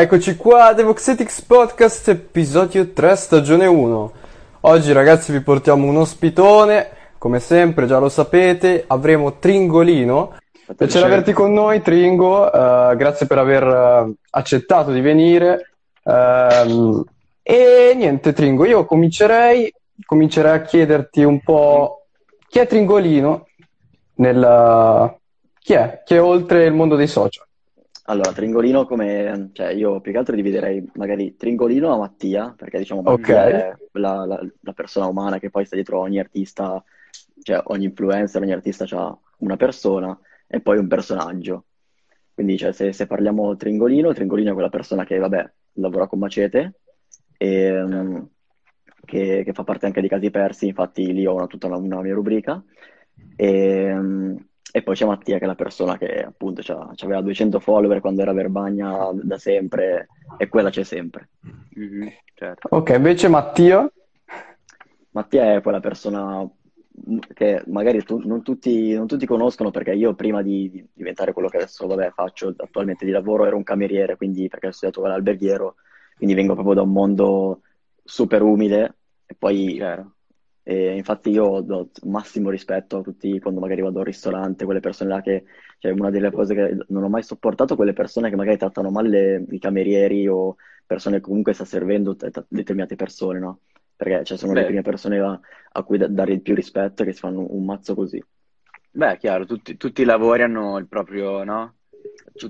Eccoci qua, Devoxetics Podcast, episodio 3, stagione 1. Oggi ragazzi vi portiamo un ospitone, come sempre, già lo sapete, avremo Tringolino. Piacere averti con noi, Tringo, uh, grazie per aver uh, accettato di venire. Uh, e niente, Tringo, io comincerei, comincerei a chiederti un po' chi è Tringolino, nel, chi è? Chi è oltre il mondo dei social? Allora, Tringolino come... Cioè, io più che altro dividerei magari Tringolino a Mattia, perché diciamo Mattia Ok. è la, la- la persona umana che poi sta dietro ogni artista, cioè ogni influencer, ogni artista ha una persona e poi un personaggio. Quindi, cioè, se, se parliamo Tringolino, Tringolino è quella persona che, vabbè, lavora con Macete e mm, che, che fa parte anche di Casi Persi, infatti lì ho una- tutta una, una mia rubrica. E, mm, e poi c'è Mattia che è la persona che appunto c'aveva 200 follower quando era Verbagna da sempre e quella c'è sempre. Mhm, certo. Ok, invece Mattia? Mattia è quella persona che magari tu- non tutti, non tutti conoscono perché io prima di, di diventare quello che adesso vabbè, faccio attualmente di lavoro ero un cameriere, quindi perché ho studiato all'alberghiero, quindi vengo proprio da un mondo super umile e poi Chiaro. E infatti io do massimo rispetto a tutti quando magari vado al ristorante, quelle persone là che, cioè una delle cose che non ho mai sopportato, quelle persone che magari trattano male le- i camerieri o persone che comunque sta servendo te- te- determinate persone, no? Perché cioè, sono le Beh, prime persone a, a cui da- dare il più rispetto e che si fanno un mazzo così. beh, chiaro, tutti, tutti i lavori hanno il proprio, no?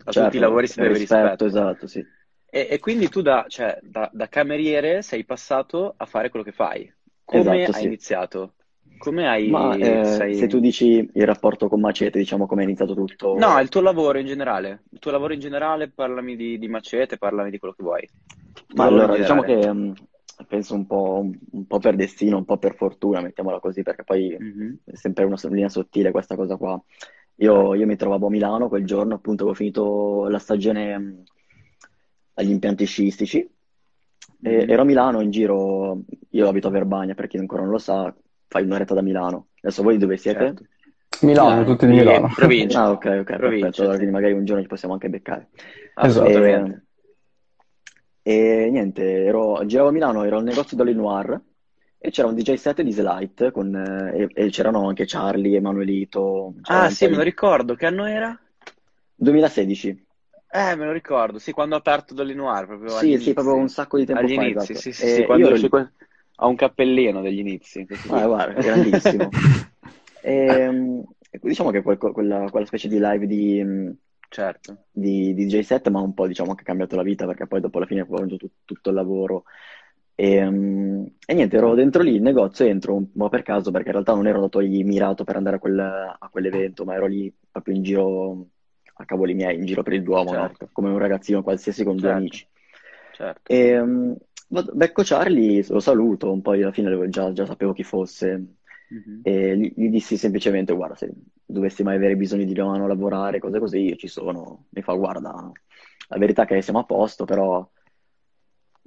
A tutti i Certo, lavori si deve rispetto, rispetto. esatto, sì. E, e quindi tu da, cioè, da, da cameriere sei passato a fare quello che fai. Come Esatto, hai sì. iniziato? Come Ma hai, eh, se tu dici il rapporto con Macete, diciamo come è iniziato No, tutto, il tuo lavoro in generale. Il tuo lavoro in generale, parlami di, di Macete, parlami di quello che vuoi. Il tuo Ma lavoro in allora, diciamo generale. che mh, penso un po', un po' per destino, un po' per fortuna, mettiamola così, perché poi Mhm. è sempre una linea sottile questa cosa qua. Io, io mi trovavo a Milano quel giorno, appunto, avevo finito la stagione mh, agli impianti sciistici e Mhm. ero a Milano in giro, io abito a Verbagna, per chi ancora non lo sa, fai un'oretta da Milano. Adesso voi dove siete? Certo. Milano, Milano, tutti di Milano. provincia. Ah, ok, ok, perfetto. Provincia, Allora, sì. quindi magari un giorno ci possiamo anche beccare. Esatto. Assolutamente. E niente, ero, giravo a Milano, ero al negozio Dolly Noir e c'era un DJ set di Slight con, eh, e, e c'erano anche Charlie, Emanuelito, Ah, sì, me lo ricordo. Che anno era? 2016. Eh, me lo ricordo. Sì, quando ho aperto Dolly Noir, proprio Sì, sì, proprio un sacco di tempo Agli fa, inizi, esatto. sì, sì, E sì, io quando ero c'è que- ha un cappellino degli inizi, Ah, guarda, grandissimo. E, mm, diciamo che quel- quella, quella specie di live di, mm, Certo. di, di DJ set mi ha un po' diciamo che cambiato la vita perché poi dopo alla fine ho fatto tut- tutto il lavoro e, mm, e niente ero dentro lì il negozio entro un po' per caso perché in realtà non ero andato lì mirato per andare a, quel- a quell'evento ma ero lì proprio in giro a cavoli miei in giro per il Duomo no? Certo, come un ragazzino qualsiasi con due certo, amici certo. e vado- becco Charlie lo saluto un po' alla fine già, già sapevo chi fosse Mhm. e gli, gli dissi semplicemente, guarda, se dovessi mai avere bisogno di mano a lavorare, cose così, io ci sono. Mi fa, guarda, la verità è che siamo a posto, però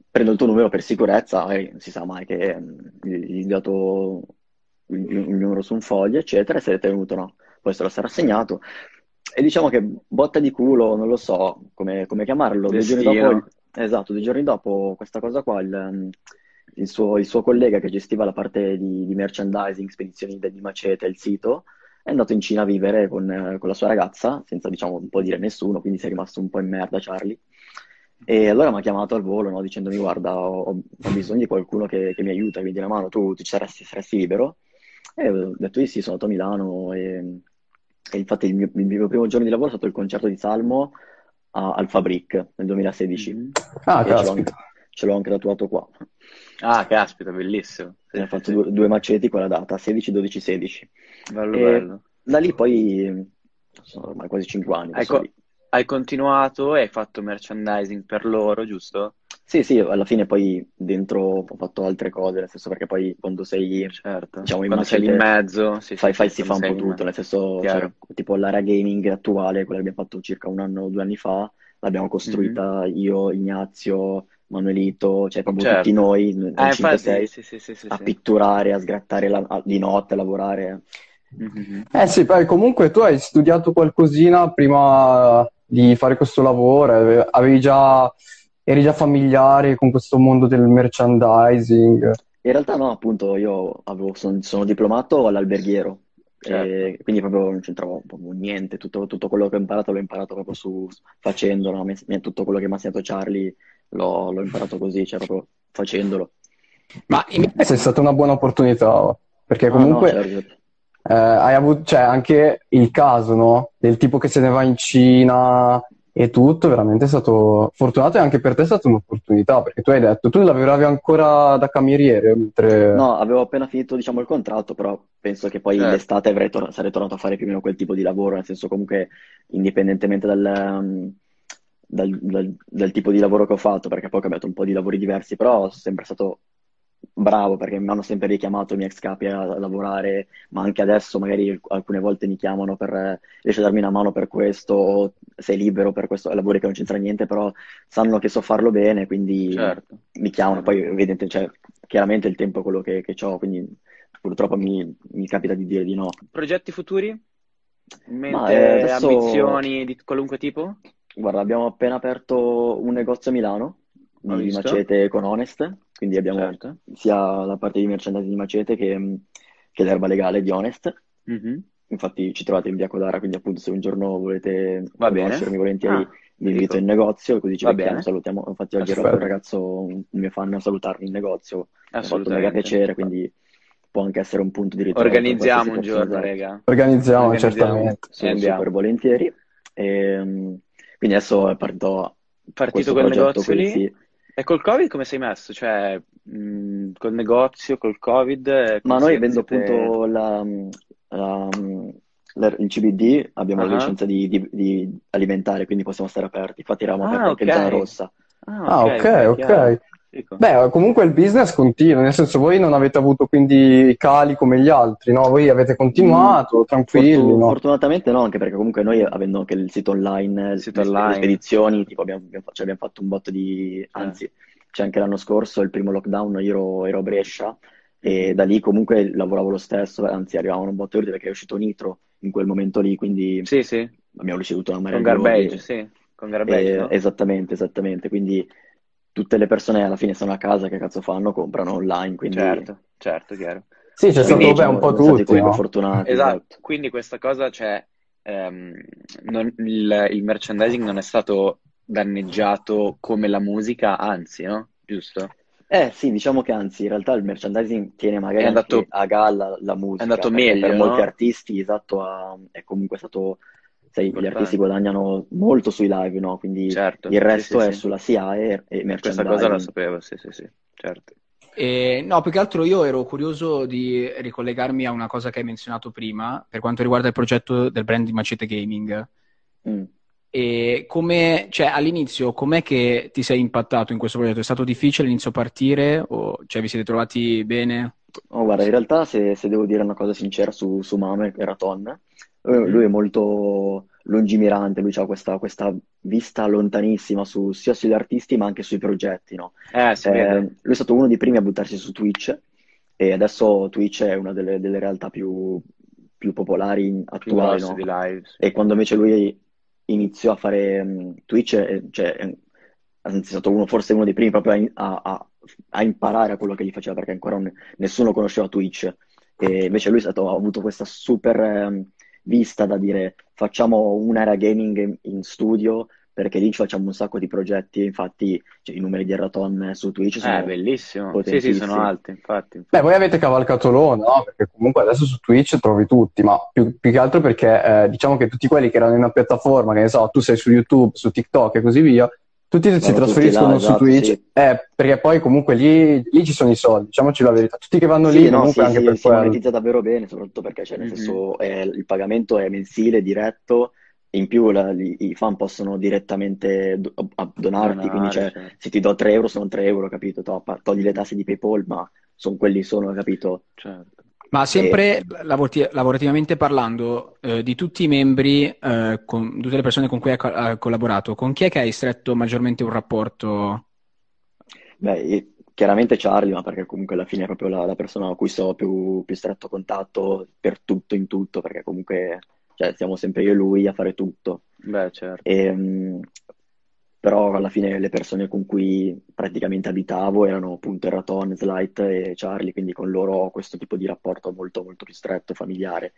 prendo il tuo numero per sicurezza, magari non si sa mai che mm, gli, ho dato il, il numero su un foglio, eccetera, e se l'è tenuto, no? Poi se lo sarà segnato. E diciamo che botta di culo, non lo so come, come chiamarlo, due giorni dopo, esatto, due giorni dopo questa cosa qua, il, mm, il suo, il suo collega che gestiva la parte di, di merchandising, spedizioni di Macete, il sito, è andato in Cina a vivere con, eh, con la sua ragazza, senza diciamo un po' dire a nessuno, quindi si è rimasto un po' in merda Charlie. E allora mi ha chiamato al volo, no, dicendomi: Guarda, ho, ho bisogno di qualcuno che, che mi aiuta, che mi dia una mano, tu ti saresti, saresti libero? E ho detto sì, sono andato a Milano e, e infatti il mio, il mio primo giorno di lavoro è stato il concerto di Salmo a- al Fabric nel 2016 Mhm. Ah, e ce l'ho anche, ce l'ho anche tatuato qua. Ah, caspita, bellissimo. Sì, Ne ho fatto sì. due, due maceti con la data, 16, 12, 16. Bello, E bello. da lì poi sono ormai quasi 5 anni Hai, co- hai continuato e hai fatto merchandising per loro, giusto? Sì, sì, alla fine poi dentro ho fatto altre cose, nel senso perché poi quando sei, Certo. diciamo, in Quando sei lì in mezzo, sì, sì, fai, fai- sì, si fa un po' tutto, me- nel senso, cioè, tipo l'area gaming attuale, quella che abbiamo fatto circa un anno o due anni fa, l'abbiamo Mhm. costruita io, Ignazio, Manuelito, cioè proprio tutti Certo. noi, in Eh, 5-6, infatti, sì, sì, sì, sì, a sì. pitturare, a sgrattare la- a- di notte, a lavorare. Mhm. Eh sì, poi comunque tu hai studiato qualcosina prima di fare questo lavoro? Ave- Avevi già, eri già familiare con questo mondo del merchandising? In realtà no, appunto, io avevo- son- sono diplomato all'alberghiero, Certo. e quindi proprio non c'entravo proprio niente, tutto, tutto quello che ho imparato l'ho imparato proprio su, facendo, no? Mi- Tutto quello che mi ha insegnato Charlie l'ho l'ho imparato così, cioè proprio facendolo. Ma in- Eh, sei stata una buona opportunità, perché Ah no, comunque certo. eh, hai avuto, cioè, anche il caso, no? Del tipo che se ne va in Cina e tutto, veramente è stato fortunato e anche per te è stata un'opportunità, perché tu hai detto, tu lavoravi ancora da cameriere, mentre... No, avevo appena finito, diciamo, il contratto, però penso che poi Certo. l'estate avrei tor- sarei tornato a fare più o meno quel tipo di lavoro, nel senso comunque indipendentemente dal, dal- dal- dal tipo di lavoro che ho fatto, perché poi ho cambiato un po' di lavori diversi, però sono sempre stato bravo perché mi hanno sempre richiamato i miei ex capi a, a lavorare, ma anche adesso magari alcune volte mi chiamano per, riesci a darmi una mano per questo, o sei libero per questo, lavori che non c'entra niente, però sanno che so farlo bene, quindi Certo. mi chiamano, poi evidente, cioè, chiaramente il tempo è quello che, che ho, quindi purtroppo mi, mi capita di dire di no. Progetti futuri? Mente eh, adesso, ambizioni di qualunque tipo? guarda, abbiamo appena aperto un negozio a Milano Di visto. macete con Honest, quindi abbiamo Certo. sia la parte di merchandising di macete che, che l'erba legale di Honest. Mhm. Infatti ci trovate in via Codara, quindi appunto se un giorno volete Va bene. conoscermi volentieri Ah, vi invito in negozio, così ci bene. salutiamo. Infatti oggi ero un ragazzo, un mio fan, a salutarmi in negozio, mi ha fatto mega Assolutamente. piacere, quindi può anche essere un punto di per Organizziamo un giorno, rega. Organizziamo, Organizziamo. certamente. E Sono andiamo. super volentieri. Ehm, quindi adesso è partito Partito questo quel progetto negozio lì. sì. E col Covid come sei messo? Cioè, mh, col negozio, col Covid, eh, Ma noi avendo appunto la, la- la- il CBD abbiamo la Ah. licenza di, di- di alimentare, quindi possiamo stare aperti. Infatti eravamo aperti Ah, anche in zona rossa. Ah, Ah, ok, ok, ok, Fico. Beh, comunque il business continua, nel senso voi non avete avuto quindi cali come gli altri, no? Voi avete continuato, Mm, tranquilli, fortu- no? fortunatamente no, anche perché comunque noi avendo anche il sito online, Il le, sito le online. spedizioni, tipo abbiamo, abbiamo cioè abbiamo fatto un botto di... Anzi, c'è anche l'anno scorso, il primo lockdown, io ero, ero a Brescia e da lì comunque lavoravo lo stesso, anzi arrivavano un botto di ordini perché è uscito Nitro in quel momento lì, quindi Sì, sì, abbiamo ricevuto una con marea di Garbage, ordini. sì, con Garbage, E- no? esattamente, esattamente, quindi tutte le persone alla fine sono a casa, che cazzo fanno? Comprano online, quindi Certo, certo, chiaro. Sì, c'è Quindi, stato beh, un po' tutti, comunque no? fortunati, Esatto, esatto. quindi questa cosa, cioè, ehm, non- il, il merchandising non è stato danneggiato come la musica, anzi, no? Giusto? Eh sì, diciamo che anzi, in realtà il merchandising tiene magari È andato- a galla la musica, è andato meglio, per molti no? artisti, esatto, ha- è comunque stato, sai, gli Importante. artisti guadagnano molto sui live, no? Quindi Certo, il resto sì, è sì. sulla SIAE e Questa cosa la merchandising. sapevo, sì, sì, sì, certo. Eh, no, più che altro io ero curioso di ricollegarmi a una cosa che hai menzionato prima per quanto riguarda il progetto del brand di Macete Gaming. Mm. E come, cioè, all'inizio, com'è che ti sei impattato in questo progetto? È stato difficile all'inizio partire o cioè, vi siete trovati bene? Oh, guarda, in realtà se, se devo dire una cosa sincera su, su Mame e Raton, lui, lui è molto lungimirante, lui ha questa, questa vista lontanissima su- sia sugli artisti ma anche sui progetti, no? Eh, si Eh, lui è stato uno dei primi a buttarsi su Twitch e adesso Twitch è una delle, delle realtà più, più popolari in- attuali, no? live, sì. E quando invece lui iniziò a fare mh, Twitch, eh, cioè, anzi, è stato uno, forse uno dei primi proprio a, a- a- imparare a quello che gli faceva, perché ancora non- nessuno conosceva Twitch. E invece lui è stato- ha avuto questa super ehm, vista da dire facciamo un'area gaming in, in studio, perché lì ci facciamo un sacco di progetti, e infatti cioè, i numeri di Eraton su Twitch Eh, sono bellissimo. Sì, sì, sono alti, infatti. Beh, voi avete cavalcato l'onda, no? Perché comunque adesso su Twitch trovi tutti, ma più, più che altro perché eh, diciamo che tutti quelli che erano in una piattaforma, che ne so, tu sei su YouTube, su TikTok e così via, tutti si Vanno trasferiscono tutti là, su Twitch, esatto, sì. eh, perché poi comunque lì, lì ci sono i soldi, diciamoci la verità. Tutti che vanno Sì, lì no, comunque sì, anche sì, per si quello. monetizza davvero bene, soprattutto perché cioè, nel Mhm. senso, è- il pagamento è mensile, diretto, in più la- i, i fan possono direttamente do- donarti, quindi Donare, cioè, certo. se ti do 3 euro sono 3 euro, capito? Togli le tasse di PayPal, ma sono quelli sono, capito? Certo. Ma sempre lavorati- lavorativamente parlando, eh, di tutti i membri, eh, con tutte le persone con cui hai co- hai collaborato, con chi è che hai stretto maggiormente un rapporto? Beh, chiaramente Charlie, ma perché comunque alla fine è proprio la, la persona a cui sto più, più stretto contatto per tutto in tutto, perché comunque cioè siamo sempre io e lui a fare tutto. Beh, certo. E, mh, però alla fine le persone con cui praticamente abitavo erano appunto Eraton, Slight e Charlie, quindi con loro ho questo tipo di rapporto molto, molto più stretto, familiare.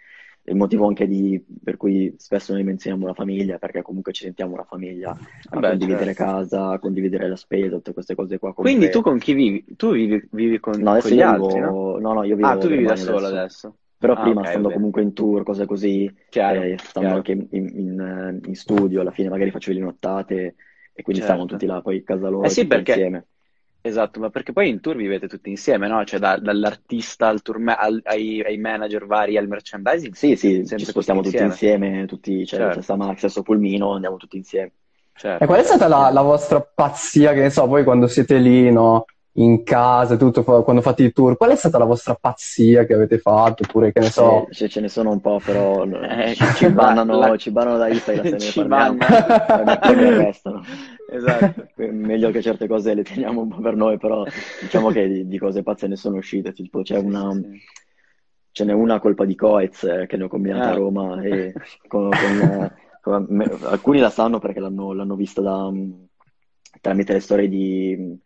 Il motivo anche di, per cui spesso noi menzioniamo la famiglia, perché comunque ci sentiamo una famiglia, a Vabbè, condividere certo. casa, condividere la spesa, tutte queste cose qua. Quindi tu con chi vivi? Tu vivi, vivi con, no, adesso con gli io altri, no? vivo, no, no, io vivo Ah, tu vivi da solo adesso. adesso. Però Ah, prima, ok, stando vabbè. comunque in tour, cose così, Chiaro, eh, stando chiaro. anche in, in- in studio, alla fine magari facevo le nottate e quindi stavamo Certo. tutti là, poi a casa loro, Eh sì, tutti perché insieme. esatto, ma perché poi in tour vivete tutti insieme, no? Cioè da- dall'artista al tour ma- al- ai, ai manager vari al merchandising, Sì, sì, ci tutti spostiamo tutti insieme. insieme, tutti, cioè, Certo, stessa Max, stesso pulmino, andiamo tutti insieme. E certo, qual è stata la, la vostra pazzia, che ne so, poi quando siete lì, no, in casa, tutto, quando fate i tour, qual è stata la vostra pazzia che avete fatto? Oppure, che ne so, Sì, ce, ce ne sono un po', però Eh, ci, bannano, la- ci bannano da Instagram se ne ci parliamo, bannano. poi mi arrestano. Esatto. Meglio che certe cose le teniamo un po' per noi, però diciamo che di, di cose pazze ne sono uscite, tipo c'è Sì, una... sì, sì. Ce n'è una colpa di Coez eh, che ne ho combinata a Ah. Roma e con- con, con- me- alcuni la sanno perché l'hanno l'hanno vista da, mm, tramite le storie di,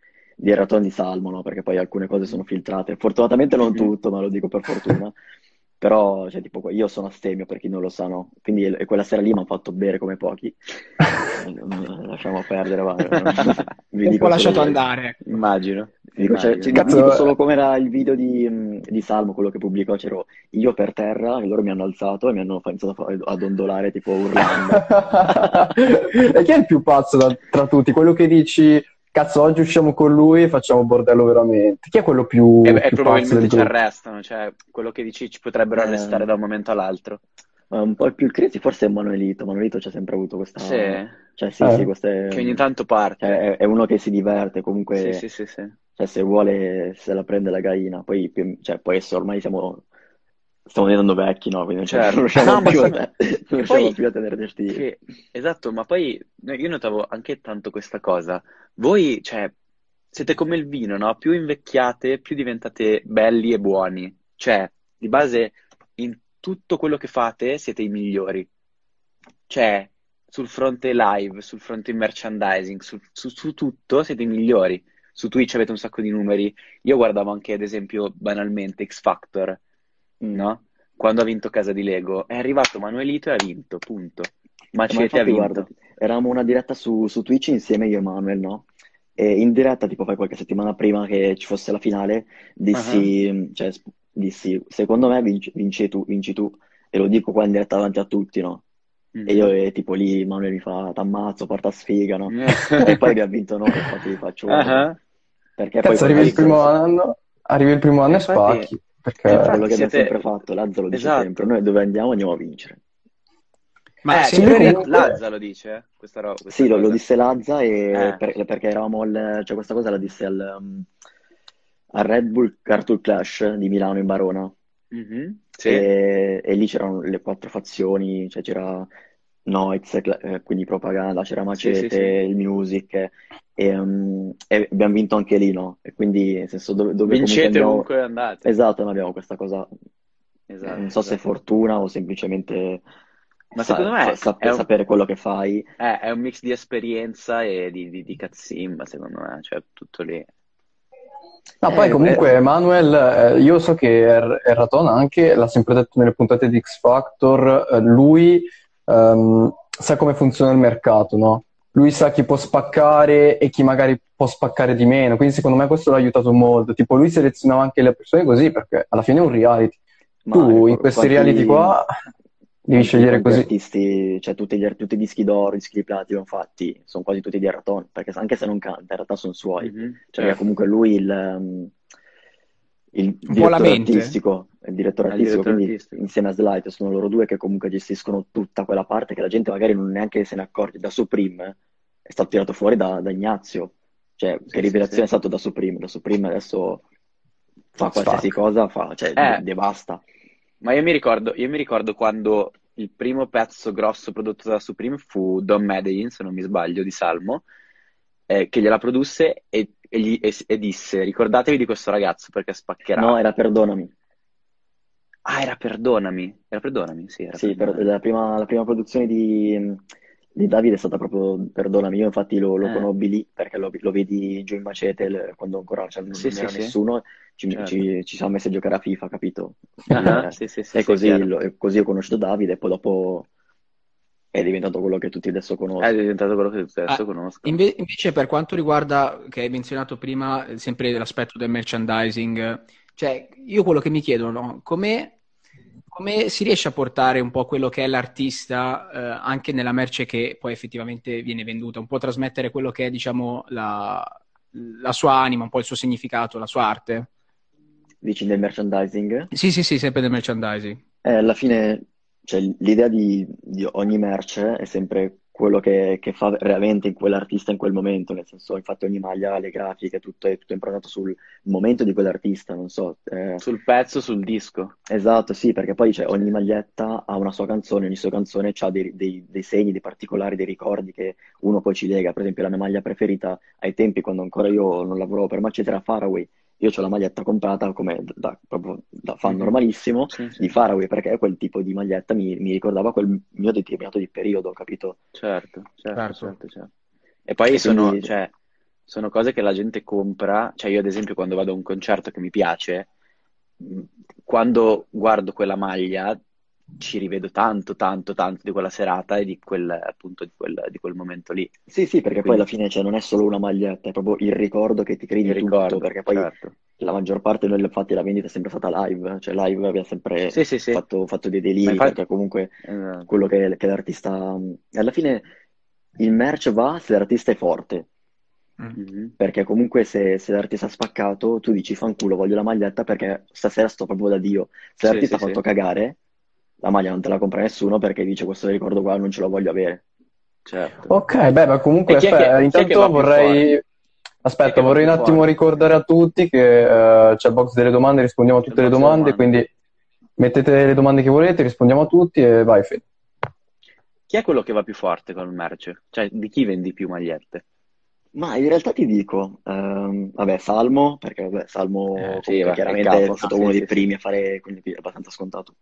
di Eraton di Salmo, no? Perché poi alcune cose sono filtrate. Fortunatamente non Mhm. tutto, ma lo dico per fortuna. Però, cioè, tipo, io sono astemio per chi non lo sa, no? Quindi e quella sera lì mi hanno fatto bere come pochi. Eh, Lasciamo perdere, va. Vi Un dico po' solo lasciato andare. Immagino, Vi dico, cioè, immagino. cioè, Cazzo, dico solo com'era il video di, mh, di Salmo, quello che pubblicò, c'ero io per terra e loro mi hanno alzato e mi hanno iniziato a dondolare tipo urlando. E chi è il più pazzo da- tra tutti? Quello che dici, cazzo, oggi usciamo con lui e facciamo bordello veramente. Chi è quello più, E, e più probabilmente del ci gruppo? arrestano, cioè quello che dici ci potrebbero Eh, arrestare da un momento all'altro. ma un po' il più crazy forse è Manuelito. Manuelito c'ha sempre avuto questa... Sì, Cioè sì, Eh. sì, queste... che ogni tanto parte. cioè, è, è uno che si diverte, Sì, comunque, sì, sì, sì. cioè, se vuole se la prende la gallina. Poi, cioè, poi adesso ormai siamo... Stiamo diventando vecchi, no? Quindi cioè, Certo. non riusciamo No, ma più a, non riusciamo poi- più a tenere gesti. Che- esatto, ma poi io notavo anche tanto questa cosa. Voi, cioè, siete come il vino, no? Più invecchiate, più diventate belli e buoni. Cioè, di base, in tutto quello che fate siete i migliori. Cioè, sul fronte live, sul fronte merchandising, su, su- su tutto siete i migliori. Su Twitch avete un sacco di numeri. Io guardavo anche, ad esempio, banalmente X Factor. No? Quando ha vinto Casa di Lego. È arrivato Manuelito e ha vinto, punto. Ma Macete ha infatti, vinto. guarda, eravamo una diretta su, su Twitch insieme io e Manuel, no? E in diretta, tipo fai qualche settimana prima che ci fosse la finale, dissi, cioè, sp- dissi, secondo me vinci, vinci tu, vinci tu, e lo dico qua in diretta davanti a tutti, no? Mhm. E io, eh, tipo, lì Manuel mi fa, t'ammazzo, porta sfiga, no? E poi abbiamo vinto noi, infatti faccio Ah, perché poi Cazzo, arrivi il poi- primo anno, arrivi il primo anno e Infatti- spacchi. È Perché... quello che Infatti abbiamo siete- sempre fatto, Lazza lo dice Esatto. sempre, noi dove andiamo andiamo a vincere. Ma eh, sempre comunque- Lazza lo dice, eh, questa roba. questa Sì, lo, lo disse Lazza e Eh. per- perché eravamo al, cioè questa cosa la disse al, um, al Red Bull Cartoon Clash di Milano in Barona Mhm, Sì. e, e lì c'erano le quattro fazioni, cioè c'era Noiz, eh, quindi propaganda, c'era Sì, sì, Macete, sì. il Music e, um, e abbiamo vinto anche lì, no? E quindi nel senso dove, dove comunque Vincete andiamo... ovunque andate. Esatto, noi abbiamo questa cosa, Esatto, non so se è esatto. fortuna o semplicemente Ma sa- secondo me sa- un- sapere quello che fai. Eh, è un mix di esperienza e di, di, di cazzimba, secondo me, cioè tutto lì. No, poi Eh, comunque eh. Manuel, eh, io so che Er- Erraton anche, l'ha sempre detto nelle puntate di X Factor, eh, lui ehm, sa come funziona il mercato, no? Lui sa chi può spaccare e chi magari può spaccare di meno, quindi secondo me questo l'ha aiutato molto. Tipo, lui selezionava anche le persone così perché alla fine è un reality. Ma Tu in qu- questi quanti- reality qua devi scegliere così. artisti, cioè tutti, gli, tutti i dischi d'oro, i dischi di platino fatti, sono quasi tutti di Erraton, perché anche se non canta, in realtà sono suoi. Mhm, Cioè, certo. comunque lui il, um, il direttore artistico, il direttore Ah, artistico, direttore quindi artistico. insieme a Slight sono loro due che comunque gestiscono tutta quella parte che la gente magari non neanche se ne accorge. Da Supreme è stato tirato fuori da, da Ignazio, cioè Sì, che rivelazione sì, è stato da Supreme, da Supreme adesso fa qualsiasi cosa, fa, cioè Eh. de- devasta. Ma io mi ricordo, io mi ricordo quando il primo pezzo grosso prodotto da Supreme fu Don Medellin, se non mi sbaglio, di Salmo, eh, che gliela produsse e, e gli- e- e disse: Ricordatevi di questo ragazzo perché spaccherà. No, era Perdonami. Ah, era Perdonami. Era Perdonami, sì, era Sì, per- Perdonami. la prima, la prima produzione di, di Davide è stata proprio, perdonami, io infatti lo, lo Eh, conobbi lì perché lo, lo vedi giù in Macete quando ancora cioè, non, sì, non sì, era sì, nessuno, ci, certo. ci, ci siamo messi a giocare a FIFA, capito? Ah, Eh, sì, sì, sì, e sì, così, lo- e così ho conosciuto Davide e poi dopo è diventato quello che tutti adesso È conoscono. diventato quello che tutti adesso Ah, conoscono. inve- invece per quanto riguarda, che hai menzionato prima, sempre l'aspetto del merchandising, cioè io quello che mi chiedo, no? Come, come si riesce a portare un po' quello che è l'artista eh, anche nella merce che poi effettivamente viene venduta, un po' trasmettere quello che è, diciamo, la, la sua anima, un po' il suo significato, la sua arte? Dici nel merchandising? Sì, sì, sì, sempre del merchandising. Eh, alla fine, cioè, l'idea di, di ogni merce è sempre quello che, che fa veramente quell'artista in quel momento, nel senso, infatti ogni maglia, le grafiche, tutto è tutto improntato sul momento di quell'artista, non so. eh, Sul pezzo, sul disco. esatto, sì, perché poi cioè, ogni maglietta ha una sua canzone, ogni sua canzone ha dei, dei- dei segni, dei particolari, dei ricordi che uno poi ci lega. Per esempio, la mia maglia preferita ai tempi, quando ancora io non lavoravo per Macete, era Faraway. Io ho la maglietta comprata come da, proprio da fan Mhm. normalissimo Sì, sì. di Faraway perché quel tipo di maglietta mi, mi ricordava quel mio determinato di periodo, capito? Certo, certo, Certo. certo, certo. E poi E sono, quindi cioè, sono cose che la gente compra. Cioè, io ad esempio quando vado a un concerto che mi piace, quando guardo quella maglia ci rivedo tanto, tanto, tanto di quella serata e di quel, appunto, di quel, di quel momento lì. sì, sì, perché poi alla Quindi fine cioè, non è solo una maglietta, è proprio il ricordo che ti crei il di tutto, ricordo, perché poi certo. la maggior parte noi infatti la vendita è sempre stata live, cioè live abbiamo sempre Sì, sì, sì. fatto, fatto dei deliri infatti, perché comunque esatto. quello che, che l'artista... Alla fine il merch va se l'artista è forte, Mm. Mhm. perché comunque se, se l'artista ha spaccato tu dici fanculo, voglio la maglietta perché stasera sto proprio da Dio. Se Sì, l'artista sì, ha fatto sì, cagare, la maglia non te la compra nessuno perché dice questo ricordo qua non ce lo voglio avere. certo. Ok, beh, ma comunque, è aspetta, che, è intanto vorrei... è Aspetta, vorrei un attimo forte? ricordare a tutti che eh, c'è il box delle domande, rispondiamo a tutte le domande, domande. quindi mettete le domande che volete, rispondiamo a tutti e vai, Fede. Chi è quello che va più forte con il merce? Cioè, di chi vendi più magliette? Ma in realtà ti dico, ehm, vabbè, Salmo, perché vabbè, Salmo Eh, sì, è il chiaramente è capo. stato Sì, uno dei sì, sì. primi a fare, quindi è abbastanza scontato.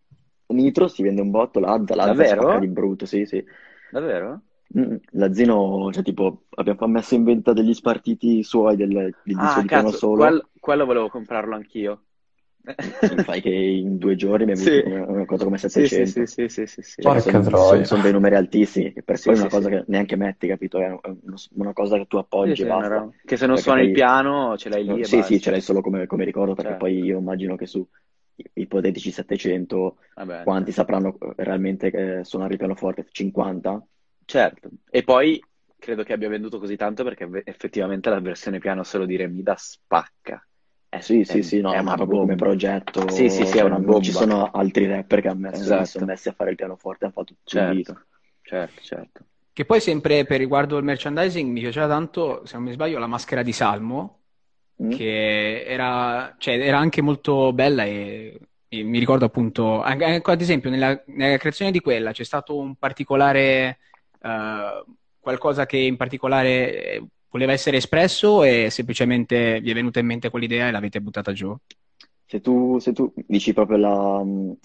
Nitro si vende un botto, Lazza spacca Davvero? di brutto, sì, sì. Davvero? Mm, Lazzino, cioè tipo, abbiamo messo in vendita degli spartiti suoi del, del disco Ah, di piano solo, quel- quello volevo comprarlo anch'io. sì, fai che in due giorni mi hai Sì, avuto una, una cosa come sì, sì, 700. sì, sì, sì, sì, sì. Cioè Porca sono troia. dei numeri altissimi, che per Sì, poi è sì, una cosa sì. che neanche metti, capito? È una cosa che tu Sì, appoggi sì, e una basta. roba- Che se non Perché suoni il poi, piano ce l'hai lì e sì, sì, ce basta. l'hai solo come, come ricordo, perché Certo. poi io immagino che su ipotetici 700, Vabbè, quanti certo. sapranno realmente che suonare il pianoforte? 50? Certo. E poi credo che abbia venduto così tanto perché effettivamente la versione piano solo di Remida spacca. È, Sì, è- sì, sì, no, è ma una proprio come bomba. progetto, Sì, sì, sì, è cioè una non ci bomba. sono altri rapper che hanno messo, si sono Esatto. messi a fare il pianoforte, hanno fatto tutto un disco. Certo, certo, certo. Che poi sempre per riguardo il merchandising mi piaceva tanto, se non mi sbaglio, la maschera di Salmo, Mm? che era, cioè, era anche molto bella e, e mi ricordo appunto, anche, anche ad esempio nella, nella creazione di quella c'è stato un particolare, eh, qualcosa che in particolare eh, voleva essere espresso e semplicemente vi è venuta in mente quell'idea e l'avete buttata giù? Se tu, se tu dici proprio la,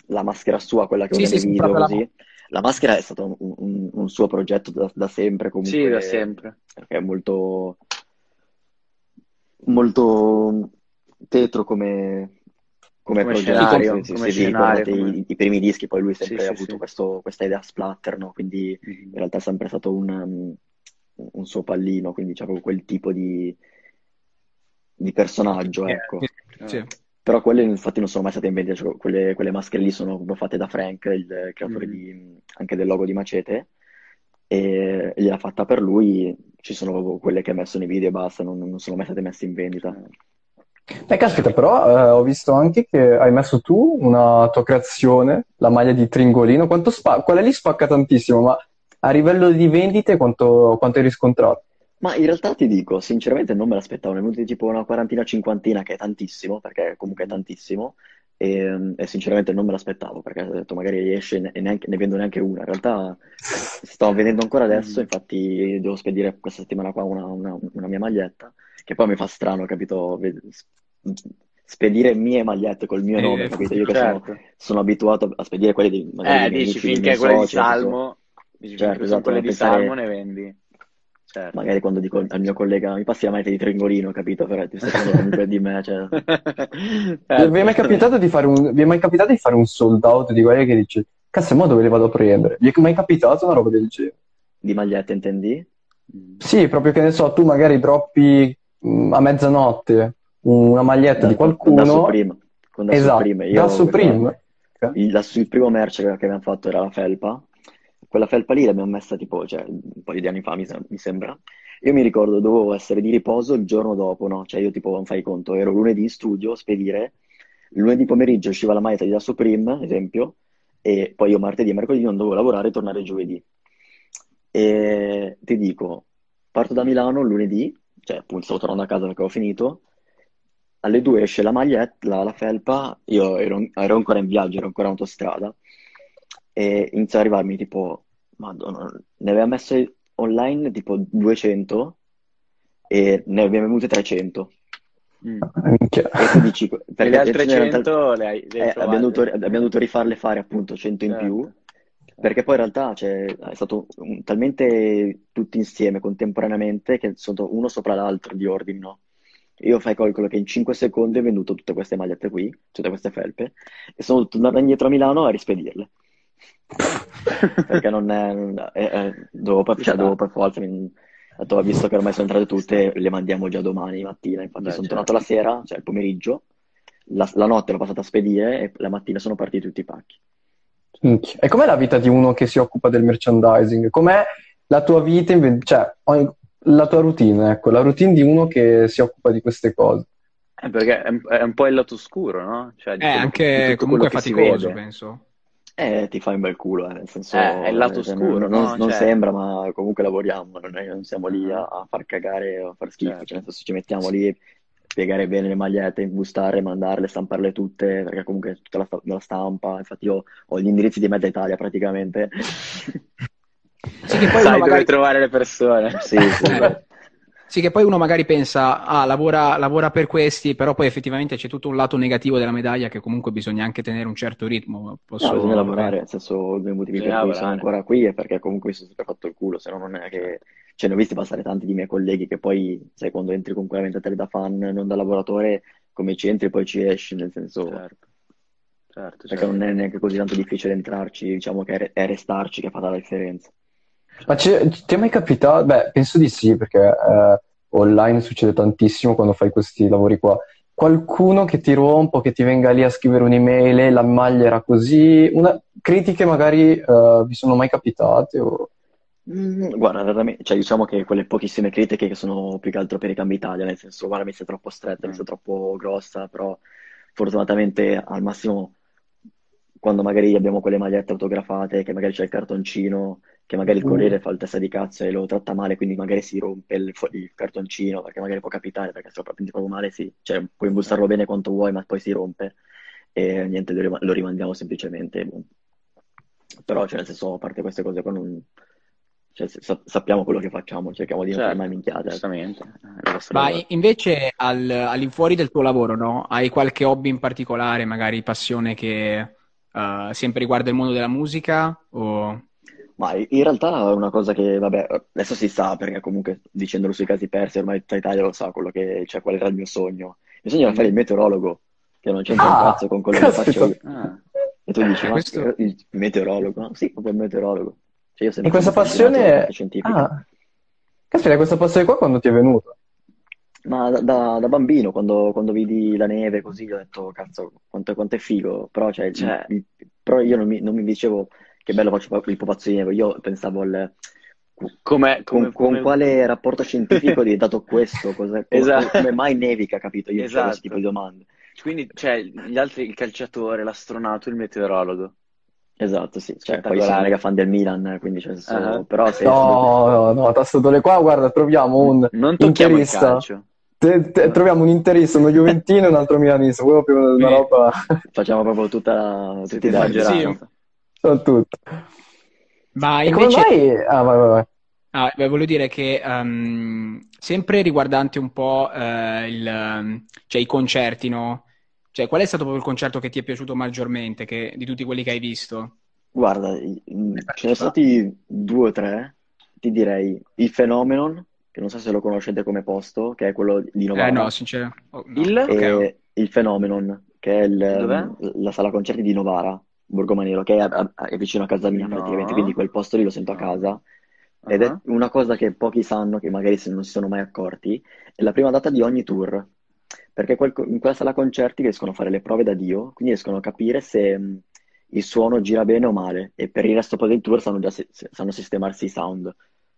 la maschera sua, quella che Sì, usa sì, video proprio la... così, la maschera è stato un, un- un suo progetto da, da sempre, Sì, da comunque, sempre. perché è molto, molto tetro come, come Come progetto. Se, come come... i, i primi dischi, poi lui Sì, sempre ha sì, avuto sì. questo- questa idea splatter, no? Quindi in Mhm. realtà è sempre stato un, um, un suo pallino, quindi c'avevo quel tipo di, di personaggio, ecco. Sì, sì. Ah. Però quelle infatti non sono mai state in vendita, cioè, quelle, quelle maschere lì sono proprio fatte da Frank, il creatore Mhm. di- anche del logo di Macete, e gliel'ha fatta per lui, ci sono proprio quelle che ha messo nei video e basta, non, non sono mai state messe in vendita. Eh, caspita, però eh, ho visto anche che hai messo tu una tua creazione, la maglia di Tringolino. Quanto spa- quella lì spacca tantissimo, ma a livello di vendite quanto, quanto hai riscontrato? Ma in realtà ti dico, sinceramente non me l'aspettavo, ne è venuti tipo una quarantina, cinquantina, che è tantissimo, perché comunque è tantissimo, e, e sinceramente non me l'aspettavo, perché ho detto magari esce e neanche- ne vendo neanche una. In realtà sto vendendo ancora adesso, Mhm. infatti devo spedire questa settimana qua una, una- una mia maglietta, che poi mi fa strano, capito? Spedire mie magliette col mio Eh, nome, capito? Io che sono, Certo. sono abituato a spedire quelle di Eh, dici amici, finché quelle di? Salmo, dici Certo, esatto, quelle di pensare- Salmo ne vendi. Certo. Magari quando dico al mio collega mi passi la maglietta di Trengolino, capito? Però ti stai parlando comunque di me, cioè... Certo. Vi è mai capitato di fare un, vi è mai capitato di fare un sold out di quelli che dici, cazzo, ma dove le vado a prendere? Vi è mai capitato una roba del genere? Di magliette, intendi? Mm. Sì, proprio che ne so, tu magari droppi mh, a mezzanotte una maglietta Da, di da qualcuno. Supreme. Con da Esatto, Supreme. Io, da Supreme. il, il primo merch che, che abbiamo fatto era la felpa. Quella felpa lì l'abbiamo messa tipo, cioè, un paio di anni fa, mi, mi sembra. Io mi ricordo, dovevo essere di riposo il giorno dopo, no? Cioè io tipo, non fai conto, ero lunedì in studio, spedire, lunedì pomeriggio usciva la maglietta di Da Supreme, esempio, e poi io martedì e mercoledì non dovevo lavorare e tornare giovedì. E ti dico, parto da Milano lunedì, cioè appunto stavo tornando a casa perché ho finito, alle due esce la maglietta, la, la felpa, io ero, ero ancora in viaggio, ero ancora in autostrada, e inizia ad arrivarmi tipo, madonna, ne aveva messe online tipo 200 e ne abbiamo venute 300. Mm. Minchia. E tu dici, perché le altre ce n'erano tal- 100 le hai, le eh, abbiamo dovuto, abbiamo dovuto rifarle fare appunto 100 in Certo. più, perché poi in realtà cioè, è stato un- talmente tutti insieme contemporaneamente che sono uno sopra l'altro di ordini, no? Io fai calcolo che in 5 secondi ho venduto tutte queste magliette qui, tutte queste felpe, e sono tornato indietro a Milano a rispedirle. Perché non è, è- è- dovevo per, cioè, dovevo per forza, mi- detto, visto che ormai sono entrate tutte, le mandiamo già domani mattina. Infatti Beh, sono certo. tornato la sera, cioè il pomeriggio, la, la notte l'ho passata a spedire e la mattina sono partiti tutti i pacchi. E com'è la vita di uno che si occupa del merchandising? Com'è la tua vita, inve- cioè ogni- la tua routine, ecco, la routine di uno che si occupa di queste cose? Eh, perché è, un- è un po' il lato oscuro, no? Cioè, di anche comunque faticoso, penso. Eh, ti fai un bel culo, eh, nel senso, Eh, è il lato cioè, oscuro, non, no? non Cioè- sembra, ma comunque lavoriamo, non, è- non siamo lì a, Ah. a far cagare o a far schifo, Certo. cioè, nel senso ci mettiamo lì, piegare bene le magliette, imbustare, mandarle, stamparle tutte, perché comunque è tutta la, la stampa, infatti io ho gli indirizzi di mezza Italia praticamente. Sì, che poi Sai uno dove magari... trovare le persone. Sì, sì, Sì, che poi uno magari pensa, ah, lavora, lavora per questi, però poi effettivamente c'è tutto un lato negativo della medaglia che comunque bisogna anche tenere un certo ritmo. Posso... No, bisogna lavorare, nel senso, uno dei motivi per Bisogna cui sono ancora qui è perché comunque mi sono sempre fatto il culo, se no non è che... Cioè, ne ho visti passare tanti di miei colleghi che poi, sai, quando entri con quella mentalità da fan, non da lavoratore, come ci entri poi ci esci, nel senso... Certo. Certo, Perché certo. non è neanche così tanto difficile entrarci, diciamo che è, è restarci che fa la differenza. Ma ti è mai capitato? Beh, penso di sì, perché eh, online succede tantissimo quando fai questi lavori qua. Qualcuno che ti rompo, che ti venga lì a scrivere un'email, "Eh, la maglia era così, una... critiche magari eh, vi sono mai capitate? o- Mm, guarda, cioè, diciamo che quelle pochissime critiche che sono più che altro per i cambi Italia, nel senso, guarda, mi sei troppo stretta, mi Mm. sei troppo grossa, però fortunatamente al massimo quando magari abbiamo quelle magliette autografate, che magari c'è il cartoncino, che magari il Mm. corriere fa il testa di cazzo e lo tratta male, quindi magari si rompe il, il cartoncino, perché magari può capitare, perché se lo prendi proprio male, sì, cioè puoi imbustarlo bene quanto vuoi, ma poi si rompe e niente, lo, rim- lo rimandiamo semplicemente. boh. Però, cioè, nel senso, a parte queste cose qua, non... cioè, sa- sappiamo quello che facciamo, cerchiamo di non fare Certo, mai minchiate. giustamente. Vostro Ma lavoro. i- invece al, all'infuori del tuo lavoro, no? Hai qualche hobby in particolare, magari passione che eh, sempre riguarda il mondo della musica? O... Ma in realtà è una cosa che, vabbè, adesso si sa, perché comunque dicendolo sui casi persi, ormai tutta Italia lo sa quello che, cioè, qual era il mio sogno. Il mio sogno era fare il meteorologo, che non c'entra un Ah, cazzo con quello che faccio io. Ah, E tu dici, Eh, ma questo- il meteorologo? Sì, proprio il meteorologo. Cioè, io ho E sempre questa sono affascinato dalla passione... parte scientifica. Ah, caspita, questa passione qua quando ti è venuta? Ma da, da- da bambino, quando, quando vidi la neve così, ho detto, cazzo, quanto, quanto è figo. Però, cioè, il- Cioè- il- però io non mi, non mi dicevo che bello faccio il pupazzo di neve. Io pensavo al... come, Con, come, con come- quale rapporto scientifico è diventato questo? Cosa- Esatto. Come mai nevica, capito? Io Esatto. questo tipo di domande. Quindi, cioè, gli altri, il calciatore, l'astronauta, il meteorologo. Esatto, sì. Cioè, poi sono mega fan del Milan, quindi cioè, so- Ah. però se... No, no, no, tastatore qua, guarda, troviamo un Non tocchiamo il interista. calcio. Te- te- troviamo un interista, uno Juventino e un altro Milanista, proprio una roba... Facciamo proprio tutta la... tutti i derby. Sono tutto. Ma E come invece... mai... Ah, vai, vai, vai. Ah, beh, volevo dire che ehm, sempre riguardante un po' eh, il, ehm, cioè i concerti, no? Cioè, qual è stato proprio il concerto che ti è piaciuto maggiormente che, di tutti quelli che hai visto? Guarda, mm, ce ne sono stati due o tre, ti direi il Phenomenon, che non so se lo conoscete come posto, che è quello di Eh, Novara, no, sinceramente. oh, no. Il? Ok, e il Phenomenon, che è il, la sala concerti di Novara, Borgomanero, che è, a- è vicino a casa mia No. praticamente, quindi quel posto lì lo sento a No. casa. Ed è Ah. una cosa che pochi sanno, che magari se non si sono mai accorti, è la prima data di ogni tour. Perché quel- in quella sala concerti riescono a fare le prove da Dio, quindi riescono a capire se mh, il suono gira bene o male. E per il resto poi del tour sanno già si- sanno sistemarsi i sound.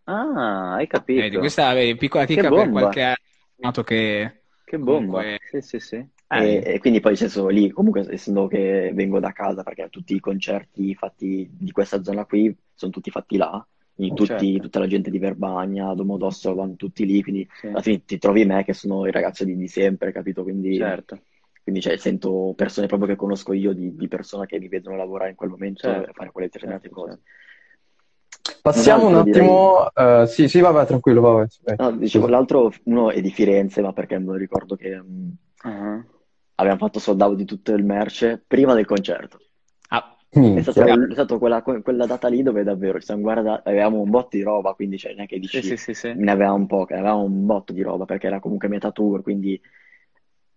Ah, hai Vedi, capito. questa è piccola Che chicca per qualche nato che Che bomba. comunque... Sì, sì, sì. E, Eh, e quindi poi nel senso lì, comunque essendo che vengo da casa, perché tutti i concerti fatti di questa zona qui sono tutti fatti là, quindi tutti- Certo. tutta la gente di Verbagna, Domodossola vanno tutti lì, quindi Sì, alla fine ti trovi me che sono il ragazzo di, di sempre, capito? Quindi, certo. quindi cioè, sento persone proprio che conosco io, di, di persone che mi vedono lavorare in quel momento Certo. e fare quelle determinate Certo, cose. Passiamo un attimo. eh, sì, sì, vabbè, tranquillo, vabbè. No, dicevo, l'altro uno è di Firenze, ma perché me lo ricordo che Ah. Abbiamo fatto sold out di tutto il merce prima del concerto. ah, È stato, Minchia. è stato quella, quella data lì dove davvero ci siamo guardati, avevamo un botto di roba, quindi cioè, neanche dici Sì, sì, sì, sì. ne avevamo poca, avevamo un botto di roba perché era comunque metà tour, quindi...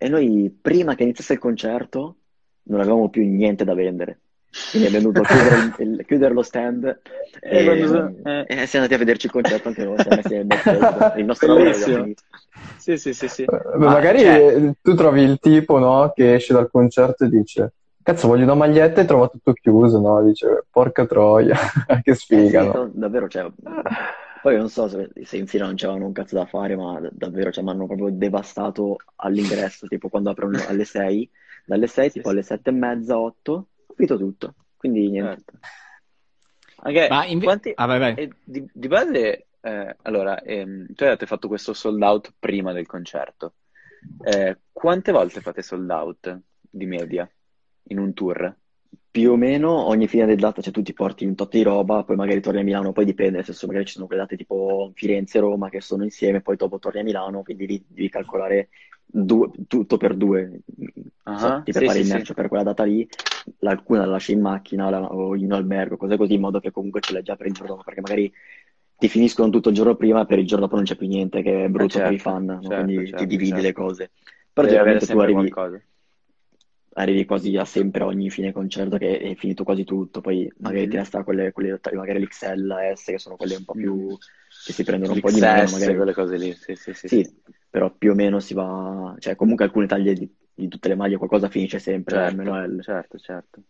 E noi prima che iniziasse il concerto non avevamo più niente da vendere, quindi abbiamo dovuto chiudere, il- chiudere lo stand E e, quando- eh. e siamo andati a vederci il concerto anche noi, siamo messi nel backstage, il nostro lavoro Bellissimo. finito. Sì, sì, sì, sì. Eh, beh, Ma, magari cioè, eh, tu trovi il tipo, no, che esce dal concerto e dice: Cazzo, voglio una maglietta e trova tutto chiuso, no? Dice: Porca troia, che Eh sì, sfiga, no? davvero, cioè, poi non so se, se in fila non c'erano un cazzo da fare, ma davvero, cioè, mi hanno proprio devastato all'ingresso, tipo quando aprono alle 6, dalle 6 sì, tipo sì. alle 7 e mezza, 8, ho finito tutto, quindi niente. Certo. Anche ma inve- quanti... ah, vai, vai. e di, di base, eh, allora, ehm, tu hai fatto questo sold out prima del concerto. Eh, quante volte fate sold out di media in un tour? Più o meno ogni fine del data, cioè tu ti porti un tot di roba, poi magari torni a Milano, poi dipende, nel senso magari ci sono quelle date tipo Firenze e Roma che sono insieme, poi dopo torni a Milano, quindi lì devi calcolare due- tutto per due. Ah, So, ti sì, prepari sì, il sì. merce per quella data lì, alcuna la lasci in macchina la- o in albergo, cose così, in modo che comunque ce l'hai già per il giorno dopo, perché magari ti finiscono tutto il giorno prima e per il giorno dopo non c'è più niente, che è brutto per i certo, fan, no? certo, Quindi certo, ti dividi certo. le cose. Però Devi generalmente tu arrivi, qualcosa. arrivi quasi a sempre ogni fine concerto che è finito quasi tutto, poi magari Mhm. ti resta quelle, quelle magari l'XL, la S, che sono quelle un po' più, Mm. che si prendono un po' di meno, L'XS, magari. quelle cose lì. Sì, sì, sì, Sì, sì. Però più o meno si va, cioè comunque alcune taglie di, di tutte le maglie qualcosa finisce sempre, Certo, almeno L. certo, certo.